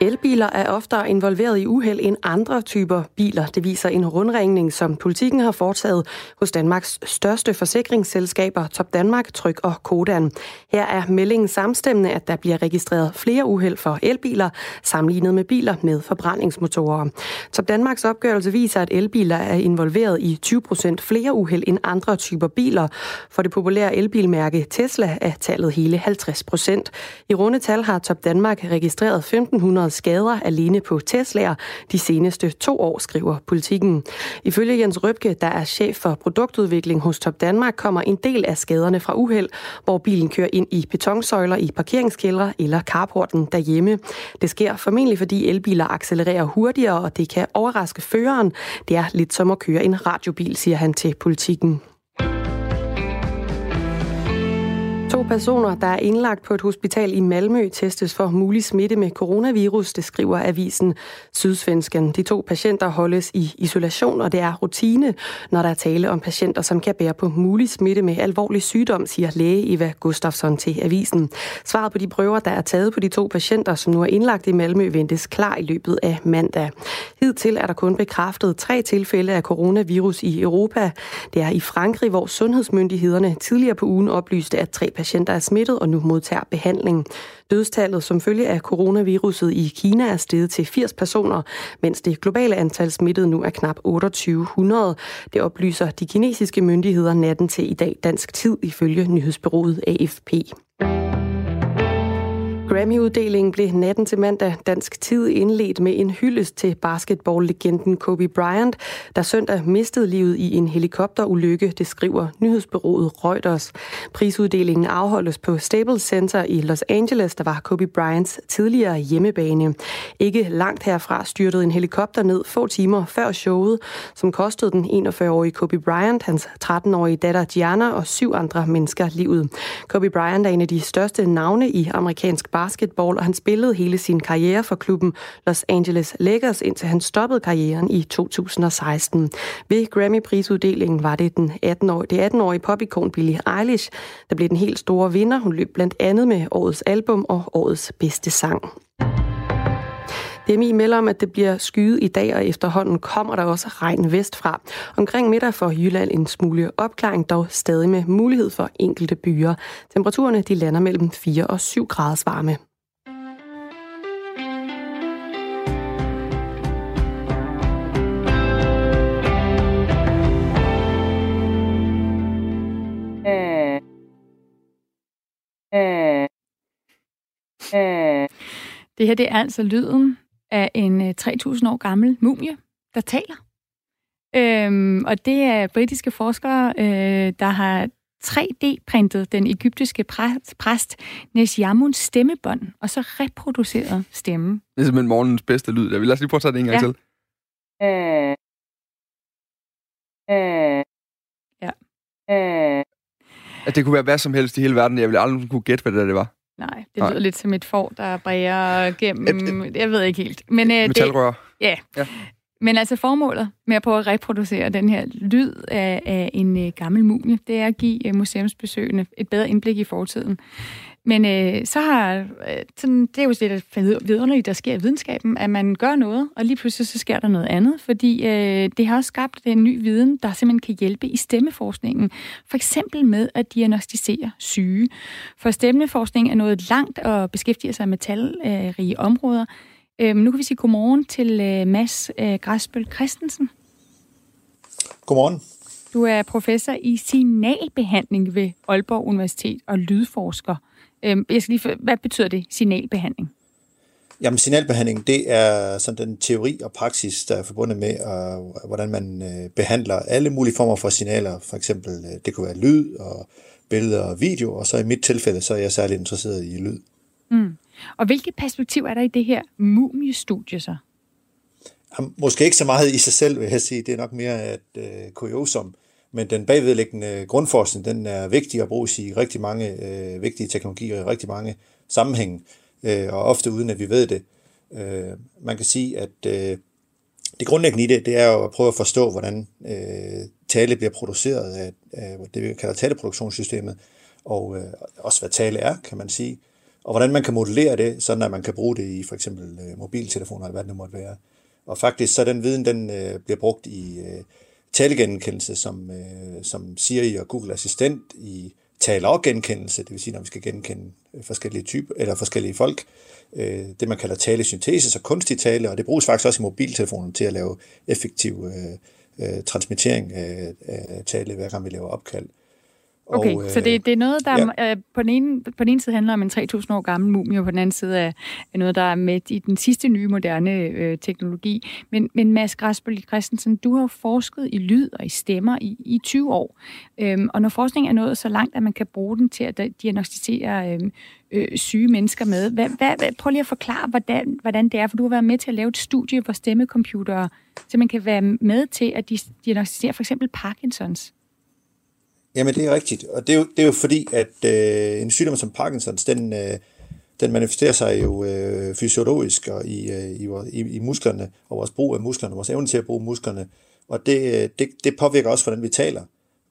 Elbiler er oftere involveret i uheld end andre typer biler. Det viser en rundringning, som politikken har foretaget hos Danmarks største forsikringsselskaber, Top Danmark, Tryk og Kodan. Her er meldingen samstemmende, at der bliver registreret flere uheld for elbiler, sammenlignet med biler med forbrændingsmotorer. Top Danmarks opgørelse viser, at elbiler er involveret i 20 procent flere uheld end andre typer biler. For det populære elbilmærke Tesla er tallet hele 50 procent. I runde tal har Top Danmark registreret 1500 skader alene på Tesla'er de seneste to år, skriver politikken. Ifølge Jens Røbke, der er chef for produktudvikling hos Top Danmark, kommer en del af skaderne fra uheld, hvor bilen kører ind i betonsøjler i parkeringskældre eller carporten derhjemme. Det sker formentlig, fordi elbiler accelererer hurtigere, og det kan overraske føreren. Det er lidt som at køre en radiobil, siger han til politikken. To personer, der er indlagt på et hospital i Malmø, testes for mulig smitte med coronavirus, det skriver avisen Sydsvensken. De to patienter holdes i isolation, og det er rutine, når der er tale om patienter, som kan bære på mulig smitte med alvorlig sygdom, siger læge Eva Gustafsson til avisen. Svaret på de prøver, der er taget på de to patienter, som nu er indlagt i Malmø, ventes klar i løbet af mandag. Hidtil er der kun bekræftet tre tilfælde af coronavirus i Europa. Det er i Frankrig, hvor sundhedsmyndighederne tidligere på ugen oplyste, at tre patienter er smittet og nu modtager behandling. Dødstallet som følge af coronaviruset i Kina er steget til 80 personer, mens det globale antal smittede nu er knap 2800. Det oplyser de kinesiske myndigheder natten til i dag dansk tid ifølge nyhedsbyrået AFP. Grammy-uddelingen blev natten til mandag dansk tid indledt med en hyldest til basketball-legenden Kobe Bryant, der søndag mistede livet i en helikopterulykke, det skriver nyhedsbyrået Reuters. Prisuddelingen afholdes på Staples Center i Los Angeles, der var Kobe Bryants tidligere hjemmebane. Ikke langt herfra styrtede en helikopter ned få timer før showet, som kostede den 41-årige Kobe Bryant, hans 13-årige datter Gianna og syv andre mennesker livet. Kobe Bryant er en af de største navne i amerikansk basketball, og han spillede hele sin karriere for klubben Los Angeles Lakers, indtil han stoppede karrieren i 2016. Ved Grammy-prisuddelingen var det den 18-årige, det 18-årige popikon Billie Eilish, der blev den helt store vinder. Hun løb blandt andet med årets album og årets bedste sang. DMI melder om, at det bliver skyet i dag, og efterhånden kommer der også regn vestfra. Omkring middag for Jylland en smule opklaring, dog stadig med mulighed for enkelte byer. Temperaturerne de lander mellem 4 og 7 graders varme. Det her det er altså lyden af en 3.000 år gammel mumie, der taler. Øhm, og det er britiske forskere, øh, der har 3D-printet den egyptiske præst, præst Nesjamuns stemmebånd, og så reproduceret stemmen. Det er simpelthen morgens bedste lyd. Jeg vil lad os lige prøve at tage det en gang ja. til. Øh. Øh. Ja. Øh. At det kunne være hvad som helst i hele verden. Jeg ville aldrig kunne gætte, hvad det der det var. Nej, det lyder Nej. lidt som et får, der bræger gennem... Et, et, jeg ved ikke helt. Men, øh, metalrør. Det, ja. ja. Men altså formålet med at prøve at reproducere den her lyd af, af en øh, gammel mumie, det er at give øh, museumsbesøgende et bedre indblik i fortiden. Men øh, så har, øh, sådan, det er jo det, der vidunderligt, der sker i videnskaben, at man gør noget, og lige pludselig så sker der noget andet, fordi øh, det har også skabt en ny viden, der simpelthen kan hjælpe i stemmeforskningen. For eksempel med at diagnostisere syge. For stemmeforskning er noget langt og beskæftiger sig med talrige områder. Øh, nu kan vi sige godmorgen til øh, Mads øh, Græsbøl Christensen. Godmorgen. Du er professor i signalbehandling ved Aalborg Universitet og lydforsker. Øhm, jeg skal lige, hvad betyder det, signalbehandling? Jamen, signalbehandling, det er sådan den teori og praksis, der er forbundet med, uh, hvordan man uh, behandler alle mulige former for signaler. For eksempel, uh, det kunne være lyd og billeder og video, og så i mit tilfælde, så er jeg særlig interesseret i lyd. Mm. Og hvilket perspektiv er der i det her mumiestudie så? Jamen, måske ikke så meget i sig selv, vil jeg sige. Det er nok mere et uh, kuriosum. Men den bagvedliggende grundforskning, den er vigtig at bruge i rigtig mange øh, vigtige teknologier, i rigtig mange sammenhænge, øh, og ofte uden at vi ved det. Øh, man kan sige, at øh, det grundlæggende i det, det er jo at prøve at forstå, hvordan øh, tale bliver produceret af, af det, vi kalder taleproduktionssystemet, og øh, også hvad tale er, kan man sige, og hvordan man kan modellere det, sådan at man kan bruge det i for eksempel øh, mobiltelefoner, eller hvad det nu måtte være. Og faktisk så den viden, den øh, bliver brugt i øh, talegenkendelse som, øh, som Siri og Google Assistent i taler og genkendelse, det vil sige, når vi skal genkende øh, forskellige typer eller forskellige folk, øh, det man kalder talesyntese, så kunstig tale, og det bruges faktisk også i mobiltelefonen til at lave effektiv øh, øh, transmittering af, af tale, hver gang vi laver opkald. Okay, og, øh, så det, det er noget, der ja. øh, på, den ene, på den ene side handler om en 3.000 år gammel mumie, og på den anden side er, er noget, der er med i den sidste nye moderne øh, teknologi. Men, men Mads Græsbøl Christensen, du har jo forsket i lyd og i stemmer i, i 20 år. Øhm, og når forskning er nået så langt, at man kan bruge den til at diagnostisere øh, øh, syge mennesker med, hvad, hvad, hvad, prøv lige at forklare, hvordan, hvordan det er, for du har været med til at lave et studie, hvor stemmecomputere man kan være med til at diagnostisere for eksempel Parkinsons. Jamen, det er rigtigt. Og det er jo, det er jo fordi, at øh, en sygdom som Parkinsons, den, øh, den manifesterer sig jo øh, fysiologisk og i, øh, i, i, i musklerne, og vores brug af musklerne, vores evne til at bruge musklerne. Og det, øh, det, det påvirker også, hvordan vi taler.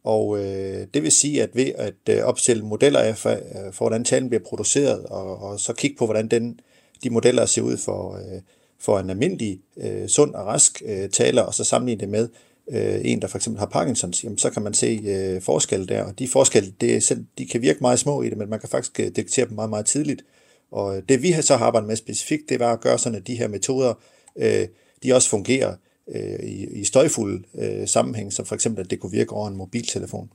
Og øh, det vil sige, at ved at øh, opstille modeller af, for, øh, for, hvordan talen bliver produceret, og, og så kigge på, hvordan den, de modeller ser ud for, øh, for en almindelig, øh, sund og rask øh, taler, og så sammenligne det med, øh, en, der for eksempel har Parkinsons, jamen, så kan man se øh, forskelle der. Og de forskelle, det er selv, de kan virke meget små i det, men man kan faktisk øh, detektere dem meget, meget tidligt. Og øh, det vi så har arbejdet med specifikt, det var at gøre sådan, at de her metoder, øh, de også fungerer øh, i, i støjfulde øh, sammenhæng, som for eksempel, at det kunne virke over en mobiltelefon.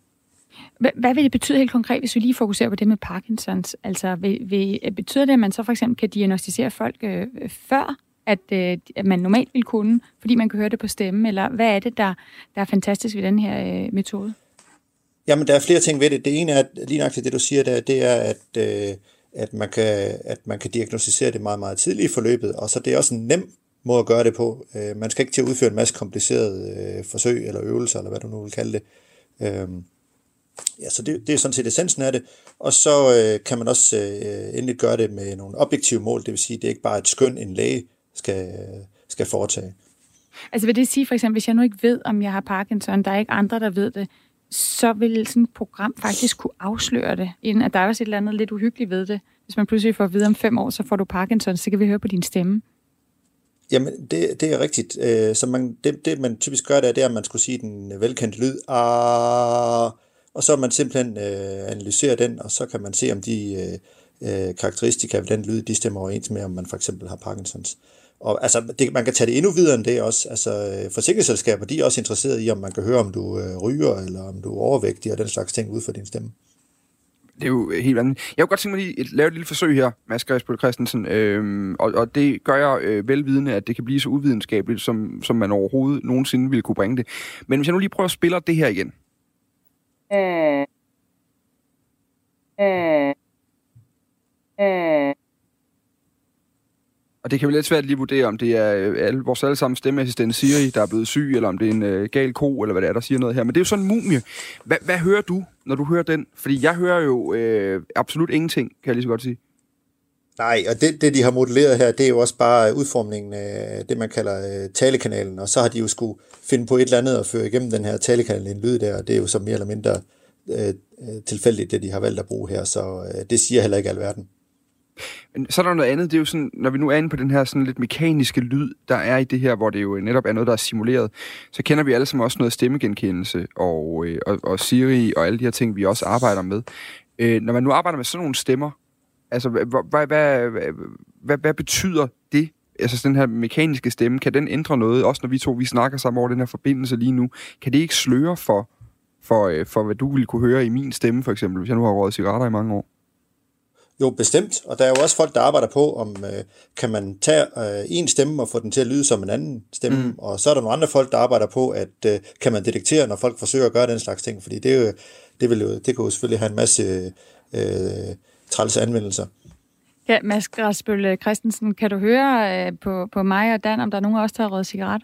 Hvad vil det betyde helt konkret, hvis vi lige fokuserer på det med Parkinsons? Altså, vil, vil, betyder det, at man så for eksempel kan diagnostisere folk øh, før, at, øh, at man normalt vil kunne, fordi man kan høre det på stemmen? Eller hvad er det, der, der er fantastisk ved den her øh, metode? Jamen, der er flere ting ved det. Det ene er, at lige nok det, du siger der, det er, at, øh, at, man kan, at man kan diagnostisere det meget, meget tidligt i forløbet, og så det er også en nem måde at gøre det på. Øh, man skal ikke til at udføre en masse komplicerede øh, forsøg eller øvelser, eller hvad du nu vil kalde det. Øh, ja, så det, det er sådan set essensen af det. Og så øh, kan man også øh, øh endelig gøre det med nogle objektive mål, det vil sige, det er ikke bare et skøn, en læge skal, skal foretage. Altså vil det sige for eksempel, hvis jeg nu ikke ved, om jeg har Parkinson, der er ikke andre, der ved det, så vil sådan et program faktisk kunne afsløre det, inden at der er også et eller andet lidt uhyggeligt ved det. Hvis man pludselig får at vide om fem år, så får du Parkinson, så kan vi høre på din stemme. Jamen, det, det er rigtigt. Øh, så man, det, det, man typisk gør, det er, det er, at man skulle sige den velkendte lyd, ah, og så man simpelthen øh, analysere den, og så kan man se, om de øh, øh, karakteristika ved den lyd, de stemmer overens med, om man for eksempel har Parkinsons. Og altså, det, man kan tage det endnu videre end det også. Altså, forsikringsselskaber, de er også interesserede i, om man kan høre, om du øh, ryger, eller om du er overvægtig, og den slags ting ud for din stemme. Det er jo helt andet. Jeg kunne godt tænke mig lige at lave et lille forsøg her, Mads Græsbøl Christensen, øhm, og, og det gør jeg øh, velvidende, at det kan blive så uvidenskabeligt, som, som man overhovedet nogensinde ville kunne bringe det. Men hvis jeg nu lige prøver at spille det her igen. Øh. Øh. Øh. Og det kan jo lidt svært lige vurdere, om det er øh, alle, vores allesammen stemmeassistent Siri, der er blevet syg, eller om det er en øh, gal ko, eller hvad det er, der siger noget her. Men det er jo sådan en mumie. Hvad, hvad hører du, når du hører den? Fordi jeg hører jo øh, absolut ingenting, kan jeg lige så godt sige. Nej, og det, det, de har modelleret her, det er jo også bare udformningen af det, man kalder øh, talekanalen, og så har de jo skulle finde på et eller andet at føre igennem den her talekanal en lyd der, og det er jo så mere eller mindre øh, øh tilfældigt, det de har valgt at bruge her, så øh, det siger heller ikke alverden. Men så er der noget andet, det er jo sådan, når vi nu er inde på den her sådan lidt mekaniske lyd, der er i det her, hvor det jo netop er noget, der er simuleret, så kender vi alle sammen også noget stemmegenkendelse og, øh, og, og Siri og alle de her ting, vi også arbejder med. Øh, når man nu arbejder med sådan nogle stemmer, altså hvad, hvad, hvad, hvad, hvad betyder det? Altså den her mekaniske stemme, kan den ændre noget, også når vi to vi snakker sammen over den her forbindelse lige nu? Kan det ikke sløre for, for, øh, for hvad du ville kunne høre i min stemme, for eksempel, hvis jeg nu har røget cigaretter i mange år? Jo, bestemt. Og der er jo også folk, der arbejder på, om øh, kan man tage øh, en stemme og få den til at lyde som en anden stemme. Mm. Og så er der nogle andre folk, der arbejder på, at øh, kan man detektere, når folk forsøger at gøre den slags ting. Fordi det, er jo, det, vil jo, det kan jo selvfølgelig have en masse øh, træls anvendelser. Ja, Mads Græsbøl Christensen, kan du høre øh, på, på mig og Dan, om der er nogen af os, der har røget cigaret?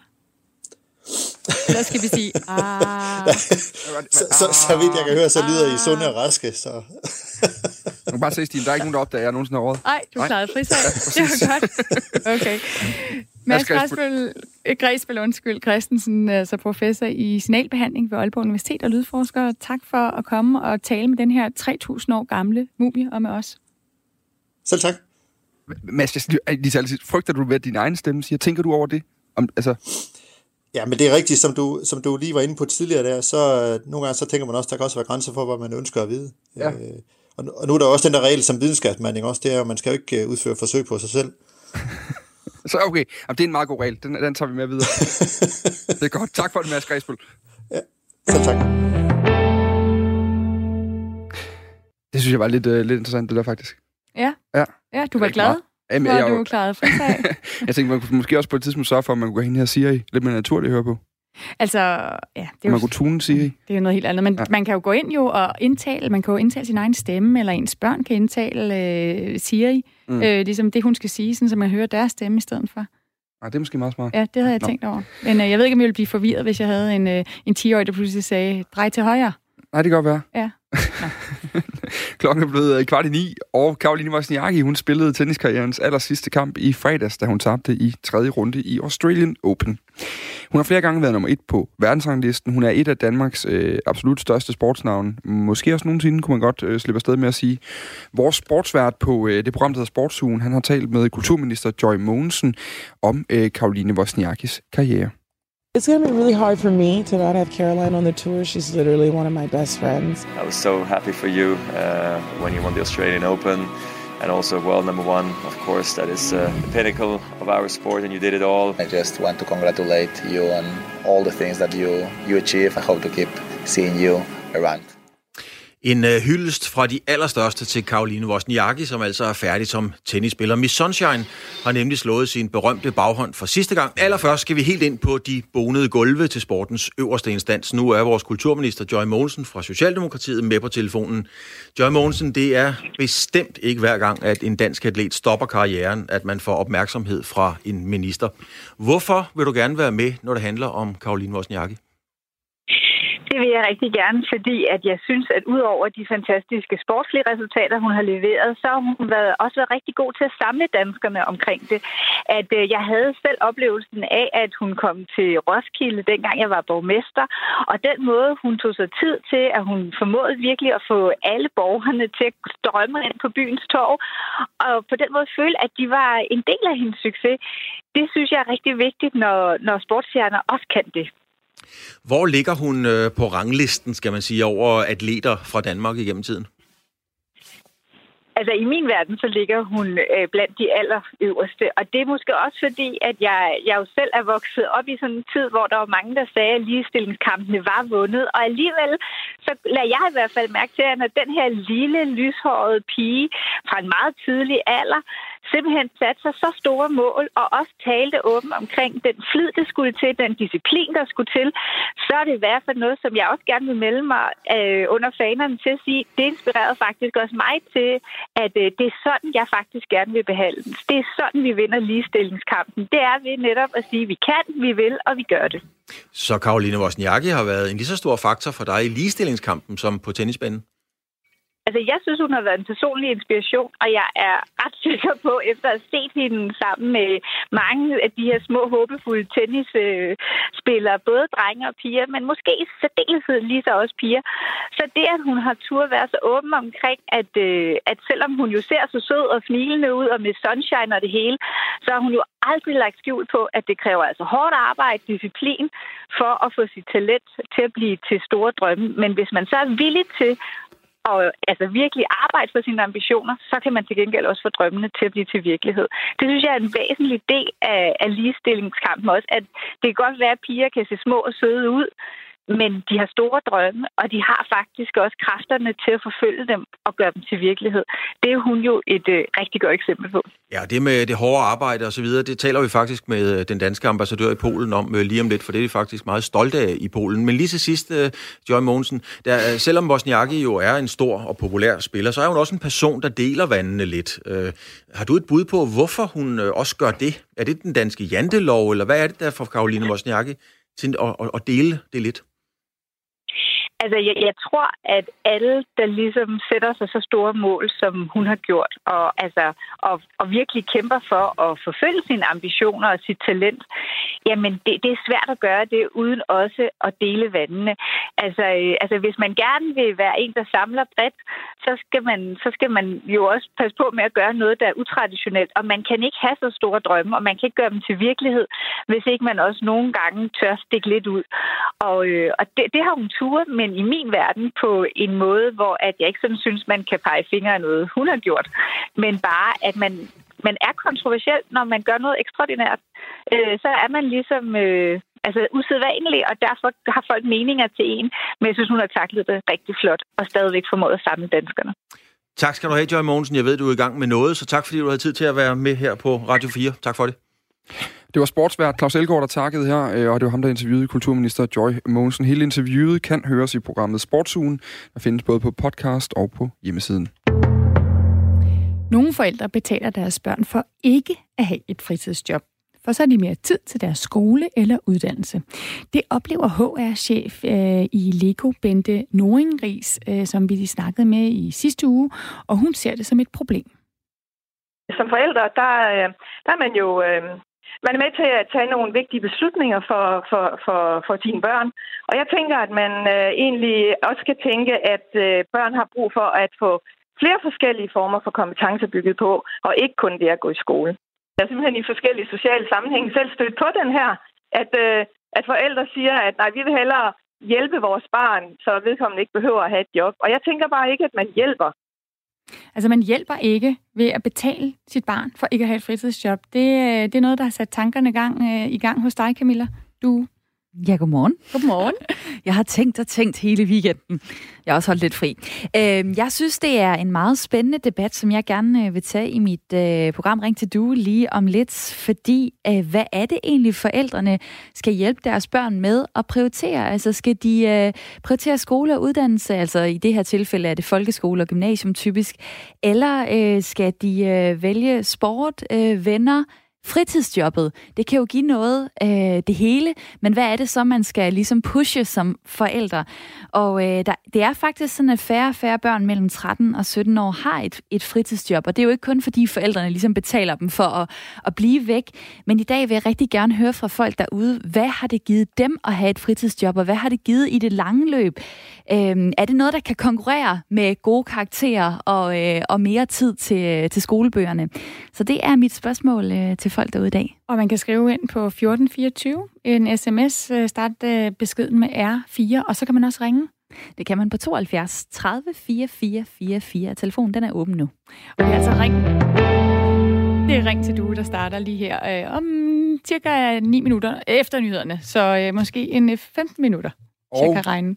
Eller skal vi sige, ah... så, så, så vidt jeg kan høre, så lyder I sunde og raske, så... du kan bare se, Stine, der er ikke nogen, der opdager, at jeg nogensinde har råd. Nej, du klarede frisag. Ja, det var godt. Okay. Mads Græsbøl, Græsbøl, undskyld, Christensen, altså professor i signalbehandling ved Aalborg Universitet og lydforsker. Tak for at komme og tale med den her 3.000 år gamle mumie og med os. Selv tak. Mads, jeg lige frygter du ved din egen stemme siger? Tænker du over det? Om, altså... Ja, men det er rigtigt, som du, som du lige var inde på tidligere der, så øh, nogle gange så tænker man også, der kan også være grænser for, hvad man ønsker at vide. Ja. Øh, og, og nu er der også den der regel som videnskabsmanding også, det er, at man skal jo ikke øh, udføre forsøg på sig selv. så okay, Jamen, det er en meget god regel. Den, den tager vi med videre. det er godt. Tak for det, Mads Græsbøl. Ja, så tak. Det synes jeg var lidt, uh, lidt interessant, det der faktisk. Ja, ja. ja du var glad. Meget. Jamen, jeg, jeg, du klaret frisag. jeg tænkte, man kunne måske også på et tidspunkt sørge for, at man kunne gå hen her og Siri. Lidt mere naturligt at høre på. Altså, ja. Det er man jo, kunne tune Siri. Det er jo noget helt andet. Men ja. man kan jo gå ind jo og indtale, man kan jo indtale sin egen stemme, eller ens børn kan indtale øh, Siri. Mm. Øh, ligesom det, hun skal sige, sådan, så man hører deres stemme i stedet for. Nej, det er måske meget smart. Ja, det havde jeg Nå. tænkt over. Men øh, jeg ved ikke, om jeg ville blive forvirret, hvis jeg havde en, øh, en 10-årig, der pludselig sagde, drej til højre. Nej, det kan godt være. Ja. Klokken er blevet øh, kvart i ni, og Karoline Wozniacki, hun spillede tenniskarrierens aller sidste kamp i fredags, da hun tabte i tredje runde i Australian Open. Hun har flere gange været nummer et på verdensranglisten. Hun er et af Danmarks øh, absolut største sportsnavne. Måske også nogensinde kunne man godt øh, slippe afsted med at sige. Vores sportsvært på øh, det program, der hedder Sportsugen, han har talt med kulturminister Joy Mogensen om øh, Karoline Wozniackis karriere. It's going to be really hard for me to not have Caroline on the tour. She's literally one of my best friends. I was so happy for you uh, when you won the Australian Open and also world number one, of course. That is uh, the pinnacle of our sport, and you did it all. I just want to congratulate you on all the things that you, you achieve. I hope to keep seeing you around. En øh, hyldest fra de allerstørste til Karoline Wozniacki, som altså er færdig som tennisspiller. Miss Sunshine har nemlig slået sin berømte baghånd for sidste gang. Allerførst skal vi helt ind på de bonede gulve til sportens øverste instans. Nu er vores kulturminister Joy Mogensen fra Socialdemokratiet med på telefonen. Joy Mogensen, det er bestemt ikke hver gang, at en dansk atlet stopper karrieren, at man får opmærksomhed fra en minister. Hvorfor vil du gerne være med, når det handler om Karoline Wozniacki? Det vil jeg rigtig gerne, fordi at jeg synes, at udover de fantastiske sportslige resultater, hun har leveret, så har hun været, også været rigtig god til at samle danskerne omkring det. At øh, jeg havde selv oplevelsen af, at hun kom til Roskilde, dengang jeg var borgmester, og den måde, hun tog sig tid til, at hun formåede virkelig at få alle borgerne til at strømme ind på byens torv, og på den måde føle, at de var en del af hendes succes. Det synes jeg er rigtig vigtigt, når, når sportsstjerner også kan det. Hvor ligger hun øh, på ranglisten, skal man sige, over atleter fra Danmark igennem tiden? Altså i min verden, så ligger hun øh, blandt de allerøverste. Og det er måske også fordi, at jeg, jeg jo selv er vokset op i sådan en tid, hvor der var mange, der sagde, at ligestillingskampene var vundet. Og alligevel, så lader jeg i hvert fald mærke til, at når den her lille, lyshårede pige fra en meget tidlig alder simpelthen satte sig så store mål, og også talte åbent omkring den flid, der skulle til, den disciplin, der skulle til, så er det i hvert fald noget, som jeg også gerne vil melde mig øh, under fanerne til at sige, det inspirerede faktisk også mig til, at øh, det er sådan, jeg faktisk gerne vil behandle. Det er sådan, vi vinder ligestillingskampen. Det er ved netop at sige, vi kan, vi vil, og vi gør det. Så Karoline Wozniacki har været en lige så stor faktor for dig i ligestillingskampen som på tennisbanen? Altså, jeg synes, hun har været en personlig inspiration, og jeg er ret sikker på, efter at have set hende sammen med mange af de her små, håbefulde tennisspillere, både drenge og piger, men måske i særdeleshed lige så også piger. Så det, at hun har tur være så åben omkring, at, øh, at selvom hun jo ser så sød og smilende ud, og med sunshine og det hele, så har hun jo aldrig lagt skjul på, at det kræver altså hårdt arbejde, disciplin, for at få sit talent til at blive til store drømme. Men hvis man så er villig til og altså virkelig arbejde for sine ambitioner, så kan man til gengæld også få drømmene til at blive til virkelighed. Det synes jeg er en væsentlig del af, af ligestillingskampen også, at det kan godt være, at piger kan se små og søde ud, men de har store drømme, og de har faktisk også kræfterne til at forfølge dem og gøre dem til virkelighed. Det er hun jo et øh, rigtig godt eksempel på. Ja, det med det hårde arbejde og så videre, det taler vi faktisk med øh, den danske ambassadør i Polen om øh, lige om lidt, for det er de faktisk meget stolte af i Polen. Men lige til sidst, øh, Joy Mogensen, der, øh, selvom Bosniaki jo er en stor og populær spiller, så er hun også en person, der deler vandene lidt. Øh, har du et bud på, hvorfor hun øh, også gør det? Er det den danske jantelov, eller hvad er det der for Karoline Bosniaki til at, at, at dele det lidt? Altså, jeg, jeg tror, at alle, der ligesom sætter sig så store mål, som hun har gjort, og, altså, og, og virkelig kæmper for at forfølge sine ambitioner og sit talent, jamen, det, det er svært at gøre det, uden også at dele vandene. Altså, øh, altså, hvis man gerne vil være en, der samler bredt, så skal, man, så skal man jo også passe på med at gøre noget, der er utraditionelt, og man kan ikke have så store drømme, og man kan ikke gøre dem til virkelighed, hvis ikke man også nogle gange tør stikke lidt ud. Og, øh, og det, det har hun turet, men men i min verden på en måde, hvor at jeg ikke sådan synes, man kan pege fingre af noget, hun har gjort, men bare, at man, man er kontroversiel, når man gør noget ekstraordinært. Øh, så er man ligesom øh, altså usædvanlig, og derfor har folk meninger til en, men jeg synes, hun har taklet det rigtig flot, og stadigvæk formået at samle danskerne. Tak skal du have, Joy Mogensen. Jeg ved, du er i gang med noget, så tak fordi du havde tid til at være med her på Radio 4. Tak for det. Det var sportsvært Claus Elgaard, der takkede her, øh, og det var ham, der interviewede kulturminister Joy Mogensen. Hele interviewet kan høres i programmet Sportsugen, der findes både på podcast og på hjemmesiden. Nogle forældre betaler deres børn for ikke at have et fritidsjob for så har de mere tid til deres skole eller uddannelse. Det oplever HR-chef øh, i Lego, Bente Noringris, øh, som vi snakkede med i sidste uge, og hun ser det som et problem. Som forældre, der, øh, der er man jo øh, man er med til at tage nogle vigtige beslutninger for, for, for, for sine børn. Og jeg tænker, at man øh, egentlig også skal tænke, at øh, børn har brug for at få flere forskellige former for kompetencer bygget på, og ikke kun det at gå i skole. Jeg er simpelthen i forskellige sociale sammenhænge selv stødt på den her, at, øh, at forældre siger, at nej, vi vil hellere hjælpe vores barn, så vedkommende ikke behøver at have et job. Og jeg tænker bare ikke, at man hjælper. Altså man hjælper ikke ved at betale sit barn for ikke at have et fritidsjob. Det, øh, det er noget, der har sat tankerne gang, øh, i gang hos dig, Camilla. Du Ja, godmorgen. Godmorgen. Jeg har tænkt og tænkt hele weekenden. Jeg har også holdt lidt fri. Øh, jeg synes, det er en meget spændende debat, som jeg gerne øh, vil tage i mit øh, program Ring til Due lige om lidt. Fordi, øh, hvad er det egentlig, forældrene skal hjælpe deres børn med at prioritere? Altså, skal de prioritere skole og uddannelse? Altså, i det her tilfælde er det folkeskole og gymnasium typisk. Eller skal de vælge sport, venner, fritidsjobbet, det kan jo give noget, øh, det hele, men hvad er det så, man skal ligesom pushe som forældre? Og øh, der, det er faktisk sådan, at færre og færre børn mellem 13 og 17 år har et, et fritidsjob, og det er jo ikke kun fordi forældrene ligesom betaler dem for at, at blive væk, men i dag vil jeg rigtig gerne høre fra folk derude, hvad har det givet dem at have et fritidsjob, og hvad har det givet i det lange løb? Øh, er det noget, der kan konkurrere med gode karakterer og, øh, og mere tid til, til skolebøgerne? Så det er mit spørgsmål øh, til folk derude i dag. Og man kan skrive ind på 1424, en sms, øh, start øh, beskeden med R4, og så kan man også ringe. Det kan man på 72 30 44 44. Telefonen den er åben nu. Og det er altså ring. Det er ring til du, der starter lige her øh, om cirka 9 minutter efter nyhederne. Så øh, måske en 15 øh, minutter, så jeg kan regne.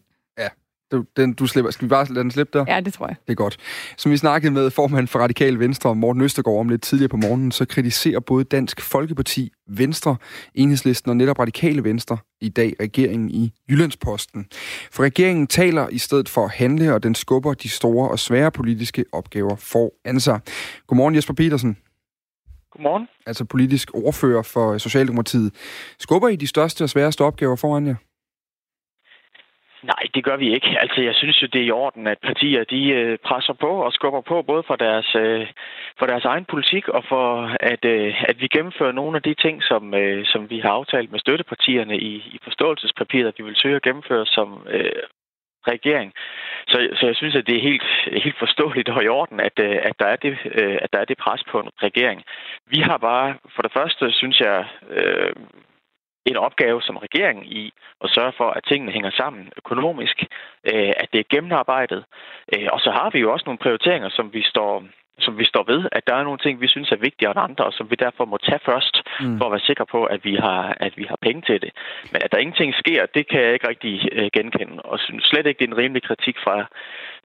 Du, den, du slipper. Skal vi bare lade den slippe der? Ja, det tror jeg. Det er godt. Som vi snakkede med formanden for Radikal Venstre, Morten Østergaard, om lidt tidligere på morgenen, så kritiserer både Dansk Folkeparti, Venstre, Enhedslisten og netop Radikale Venstre i dag regeringen i Jyllandsposten. For regeringen taler i stedet for at handle, og den skubber de store og svære politiske opgaver foran sig. Godmorgen Jesper Petersen. Godmorgen. Altså politisk ordfører for Socialdemokratiet. Skubber I de største og sværeste opgaver foran jer? Nej, det gør vi ikke. Altså, jeg synes jo, det er i orden, at partier de øh, presser på og skubber på, både for deres, øh, for deres egen politik og for, at, øh, at vi gennemfører nogle af de ting, som, øh, som vi har aftalt med støttepartierne i, i forståelsespapiret, at vi vil søge at gennemføre som øh, regering. Så, så jeg synes, at det er helt, helt forståeligt og i orden, at, øh, at, der er det, øh, at der er det pres på en regering. Vi har bare, for det første, synes jeg, øh, en opgave som regering i at sørge for, at tingene hænger sammen økonomisk, øh, at det er gennemarbejdet. Øh, og så har vi jo også nogle prioriteringer, som vi står som vi står ved, at der er nogle ting, vi synes er vigtigere end andre, og som vi derfor må tage først, mm. for at være sikre på, at vi, har, at vi har penge til det. Men at der ingenting sker, det kan jeg ikke rigtig øh, genkende, og synes slet ikke, det er en rimelig kritik fra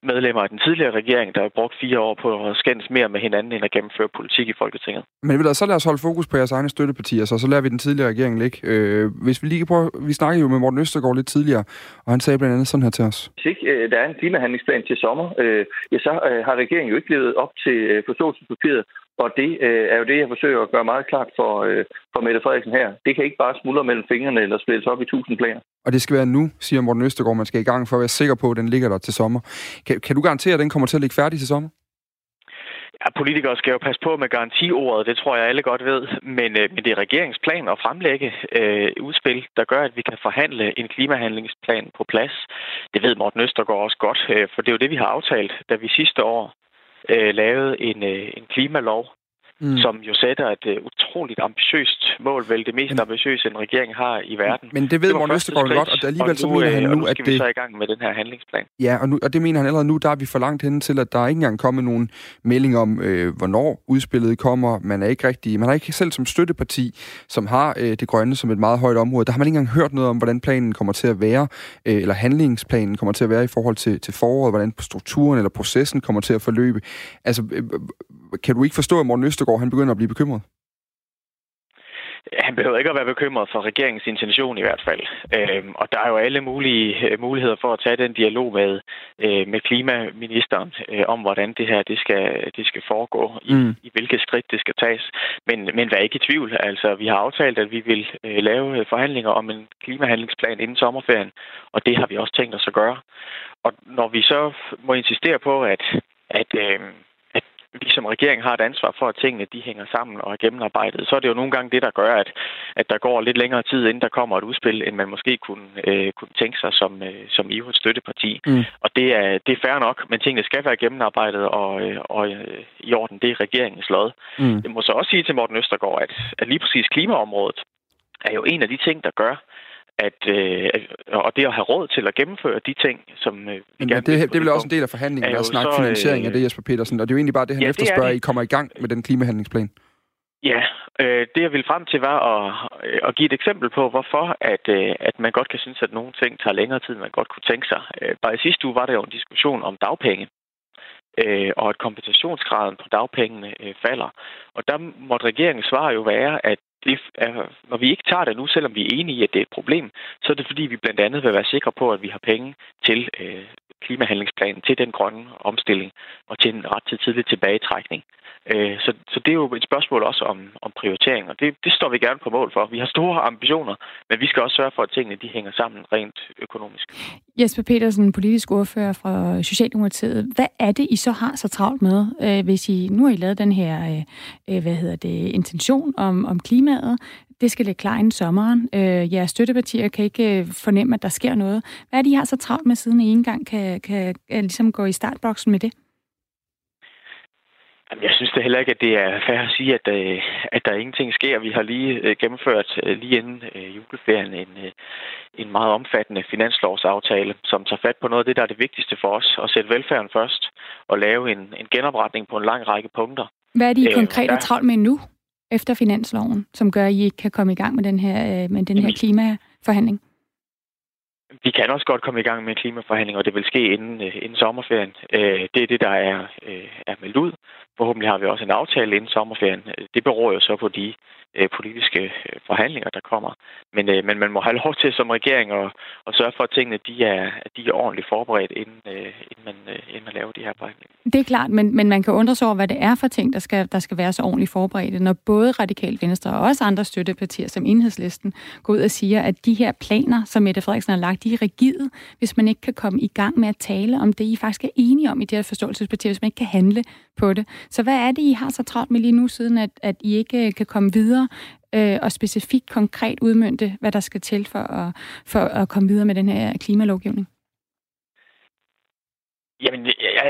medlemmer af den tidligere regering, der har brugt fire år på at skændes mere med hinanden, end at gennemføre politik i Folketinget. Men vil så lad os holde fokus på jeres egne støttepartier, så, så lader vi den tidligere regering ligge. Øh, hvis vi lige prøve, vi snakkede jo med Morten Østergaard lidt tidligere, og han sagde blandt andet sådan her til os. Hvis ikke øh, der er en klimahandlingsplan til sommer, øh, ja, så øh, har regeringen jo ikke levet op til øh, forståelsespapiret, og det øh, er jo det, jeg forsøger at gøre meget klart for, øh, for Mette Frederiksen her. Det kan ikke bare smuldre mellem fingrene eller spilles op i tusind planer. Og det skal være nu, siger Morten Østergaard, man skal i gang for at være sikker på, at den ligger der til sommer. Kan, kan du garantere, at den kommer til at ligge færdig til sommer? Ja, politikere skal jo passe på med garantiordet, det tror jeg alle godt ved, men, øh, men det er regeringsplan at fremlægge øh, udspil, der gør, at vi kan forhandle en klimahandlingsplan på plads. Det ved Morten Østergaard også godt, øh, for det er jo det, vi har aftalt, da vi sidste år øh, lavet en, øh, en klimalov, mm. som jo sætter et uh, utroligt ambitiøst mål, vel det mest men, ambitiøse, en regering har i verden. Men det ved Morten Østergaard godt, og alligevel og nu, så mener han nu, nu at det... vi så i gang med den her handlingsplan. Ja, og, nu, og det mener han allerede nu, der er vi for langt hen til, at der er ikke engang kommet nogen melding om, øh, hvornår udspillet kommer. Man er ikke rigtig, man har ikke selv som støtteparti, som har øh, det grønne som et meget højt område, der har man ikke engang hørt noget om, hvordan planen kommer til at være, øh, eller handlingsplanen kommer til at være i forhold til, til foråret, hvordan strukturen eller processen kommer til at forløbe. Altså, øh, kan du ikke forstå, at Morten Østergaard han begynder at blive bekymret? Han behøver ikke at være bekymret for regeringens intention i hvert fald. Øhm, og der er jo alle mulige øh, muligheder for at tage den dialog med, øh, med klimaministeren øh, om, hvordan det her det skal, det skal foregå, i, mm. i hvilke skridt det skal tages. Men, men vær ikke i tvivl. Altså, vi har aftalt, at vi vil øh, lave forhandlinger om en klimahandlingsplan inden sommerferien, og det har vi også tænkt os at gøre. Og når vi så må insistere på, at, at øh, vi som regering har et ansvar for, at tingene de hænger sammen og er gennemarbejdet, så er det jo nogle gange det, der gør, at, at der går lidt længere tid, inden der kommer et udspil, end man måske kunne, øh, kunne tænke sig som, øh, som IVO's støtteparti. Mm. Og det er, det er fair nok, men tingene skal være gennemarbejdet, og, øh, og øh, i orden, det er regeringens lod. Mm. Det må så også sige til Morten Østergaard, at, at lige præcis klimaområdet er jo en af de ting, der gør, at, øh, og det at have råd til at gennemføre de ting, som øh, vi Men gerne det, det, det er vel også en del af forhandlingen, at snakke så, finansiering af det, Jesper Petersen. Og det er jo egentlig bare det, han ja, efterspørger, I kommer i gang med den klimahandlingsplan. Ja, øh, det jeg ville frem til var at, øh, at give et eksempel på, hvorfor at, øh, at man godt kan synes, at nogle ting tager længere tid, end man godt kunne tænke sig. Øh, bare i sidste uge var der jo en diskussion om dagpenge, øh, og at kompensationsgraden på dagpengene øh, falder. Og der måtte regeringens svar jo være, at det er, når vi ikke tager det nu, selvom vi er enige i, at det er et problem, så er det fordi, vi blandt andet vil være sikre på, at vi har penge til øh, klimahandlingsplanen, til den grønne omstilling og til en ret til tidlig tilbagetrækning. Øh, så, så det er jo et spørgsmål også om, om prioritering, og det, det står vi gerne på mål for. Vi har store ambitioner, men vi skal også sørge for, at tingene de hænger sammen rent økonomisk. Jesper Petersen, politisk ordfører fra Socialdemokratiet. Hvad er det, I så har så travlt med, øh, hvis I nu har I lavet den her øh, øh hvad hedder det, intention om, om klima? Klimaet? Det skal ligge klar inden sommeren. Øh, jeres støttepartier kan ikke fornemme, at der sker noget. Hvad er det, I har så travlt med, siden I engang kan, kan, kan ligesom gå i startboksen med det? Jamen, jeg synes da heller ikke, at det er fair at sige, at, øh, at der ingenting sker. Vi har lige øh, gennemført øh, lige inden juleferien en, en meget omfattende finanslovsaftale, som tager fat på noget af det, der er det vigtigste for os, at sætte velfærden først og lave en, en genopretning på en lang række punkter. Hvad er de konkret og travlt med nu, efter finansloven, som gør, at I ikke kan komme i gang med den her, med den her klimaforhandling? Vi kan også godt komme i gang med en klimaforhandling, og det vil ske inden, øh, inden sommerferien. Øh, det er det, der er, øh, er meldt ud. Forhåbentlig har vi også en aftale inden sommerferien. Det beror jo så på de Øh, politiske øh, forhandlinger, der kommer. Men, øh, men man må have lov til som regering at, at sørge for, at tingene de er, at de er ordentligt forberedt, inden, inden, man, inden man laver de her forhandlinger. Det er klart, men, men man kan undre sig over, hvad det er for ting, der skal, der skal være så ordentligt forberedt, når både Radikal Venstre og også andre støttepartier som Enhedslisten går ud og siger, at de her planer, som Mette Frederiksen har lagt, de er rigide, hvis man ikke kan komme i gang med at tale om det, I faktisk er enige om i det her forståelsesparti, hvis man ikke kan handle på det. Så hvad er det, I har så travlt med lige nu, siden at, at I ikke kan komme videre øh, og specifikt konkret udmyndte, hvad der skal til for at, for at komme videre med den her klimalovgivning? Jamen,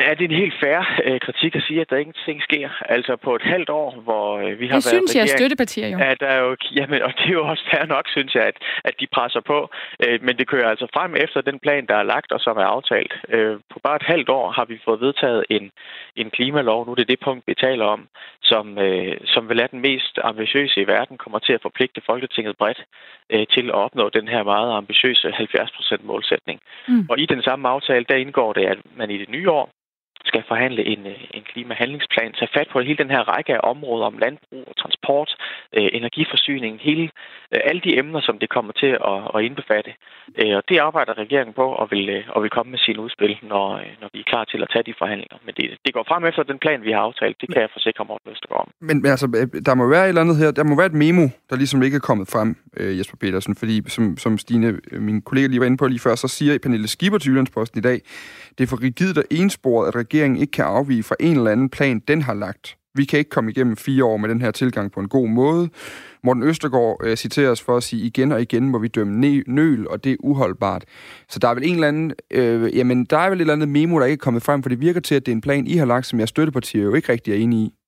er det en helt fair øh, kritik at sige, at der ingenting sker? Altså på et halvt år, hvor øh, vi har det været synes jeg er støttepartier jo. Er der jo jamen, og det er jo også fair nok, synes jeg, at, at de presser på. Øh, men det kører altså frem efter den plan, der er lagt og som er aftalt. På bare et halvt år har vi fået vedtaget en, en klimalov. Nu er det det punkt, vi taler om, som, som vil er den mest ambitiøse i verden, kommer til at forpligte Folketinget bredt til at opnå den her meget ambitiøse 70% målsætning. Mm. Og i den samme aftale, der indgår det, at man i det nye år skal forhandle en, øh, en klimahandlingsplan, tage fat på hele den her række af områder om landbrug og transport, øh, energiforsyning, hele, øh, alle de emner, som det kommer til at, at indbefatte. Øh, og det arbejder regeringen på og vil, øh, og vil komme med sin udspil, når, øh, når vi er klar til at tage de forhandlinger. Men det, det går frem efter den plan, vi har aftalt. Det kan jeg forsikre Morten Østergaard om. Men, men altså, øh, der må være et eller andet her. Der må være et memo, der ligesom ikke er kommet frem, øh, Jesper Petersen. Fordi som, som Stine, øh, min kollega lige var inde på lige før, så siger Pernille Skipper til Jyllandsposten i dag, det er for rigidt og ensporet, at regeringen ikke kan afvige fra en eller anden plan, den har lagt. Vi kan ikke komme igennem fire år med den her tilgang på en god måde. Morten Østergaard øh, citeres for at sige, igen og igen må vi dømme nøl, og det er uholdbart. Så der er vel en eller anden, øh, jamen der er vel et eller andet memo, der ikke er kommet frem, for det virker til, at det er en plan, I har lagt, som jeg støttepartier jo ikke rigtig er enige i.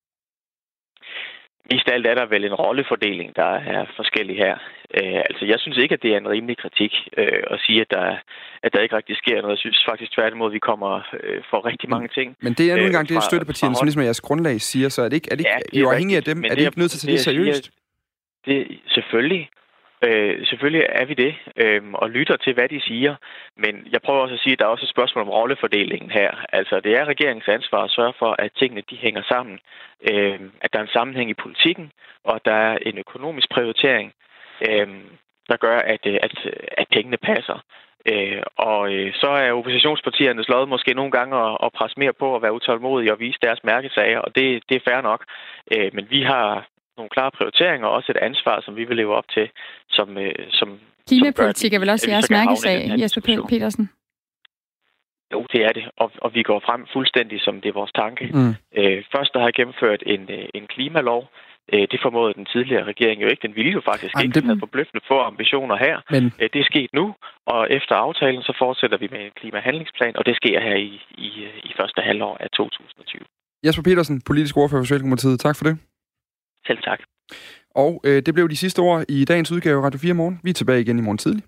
Mest alt er der vel en rollefordeling, der er forskellig her. Øh, altså, jeg synes ikke, at det er en rimelig kritik øh, at sige, at der, at der ikke rigtig sker noget. Jeg synes faktisk tværtimod, at vi kommer øh, for rigtig mange ting. Men det er nu engang øh, det, støttepartierne, som ligesom jeres grundlag siger, så er det ikke, er det ikke ja, det er afhængigt af dem? Er det ikke nødt til at tage det, det seriøst? Siger, det, selvfølgelig. Øh, selvfølgelig er vi det, øh, og lytter til, hvad de siger. Men jeg prøver også at sige, at der er også et spørgsmål om rollefordelingen her. Altså, det er regeringens ansvar at sørge for, at tingene de hænger sammen. Øh, at der er en sammenhæng i politikken, og at der er en økonomisk prioritering, øh, der gør, at, øh, at, at pengene passer. Øh, og øh, så er oppositionspartiernes lod måske nogle gange at, at presse mere på at være utålmodige og vise deres mærkesager, og det, det er fair nok. Øh, men vi har nogle klare prioriteringer og også et ansvar, som vi vil leve op til. Som, øh, som, Klimapolitik er vel også jeres mærkesag, Jesper Petersen? Jo, det er det, og, og vi går frem fuldstændig, som det er vores tanke. Mm. Øh, først der har jeg gennemført en, øh, en klimalov. Øh, det formåede den tidligere regering jo ikke. Den ville jo faktisk Jamen, ikke. Den havde forbløffende få ambitioner her. Men... Øh, det er sket nu, og efter aftalen så fortsætter vi med en klimahandlingsplan, og det sker her i, i, i første halvår af 2020. Jesper Petersen, politisk ordfører for Socialdemokratiet. Tak for det. Selv tak. Og øh, det blev de sidste ord i dagens udgave Radio 4 Morgen. Vi er tilbage igen i morgen tidlig.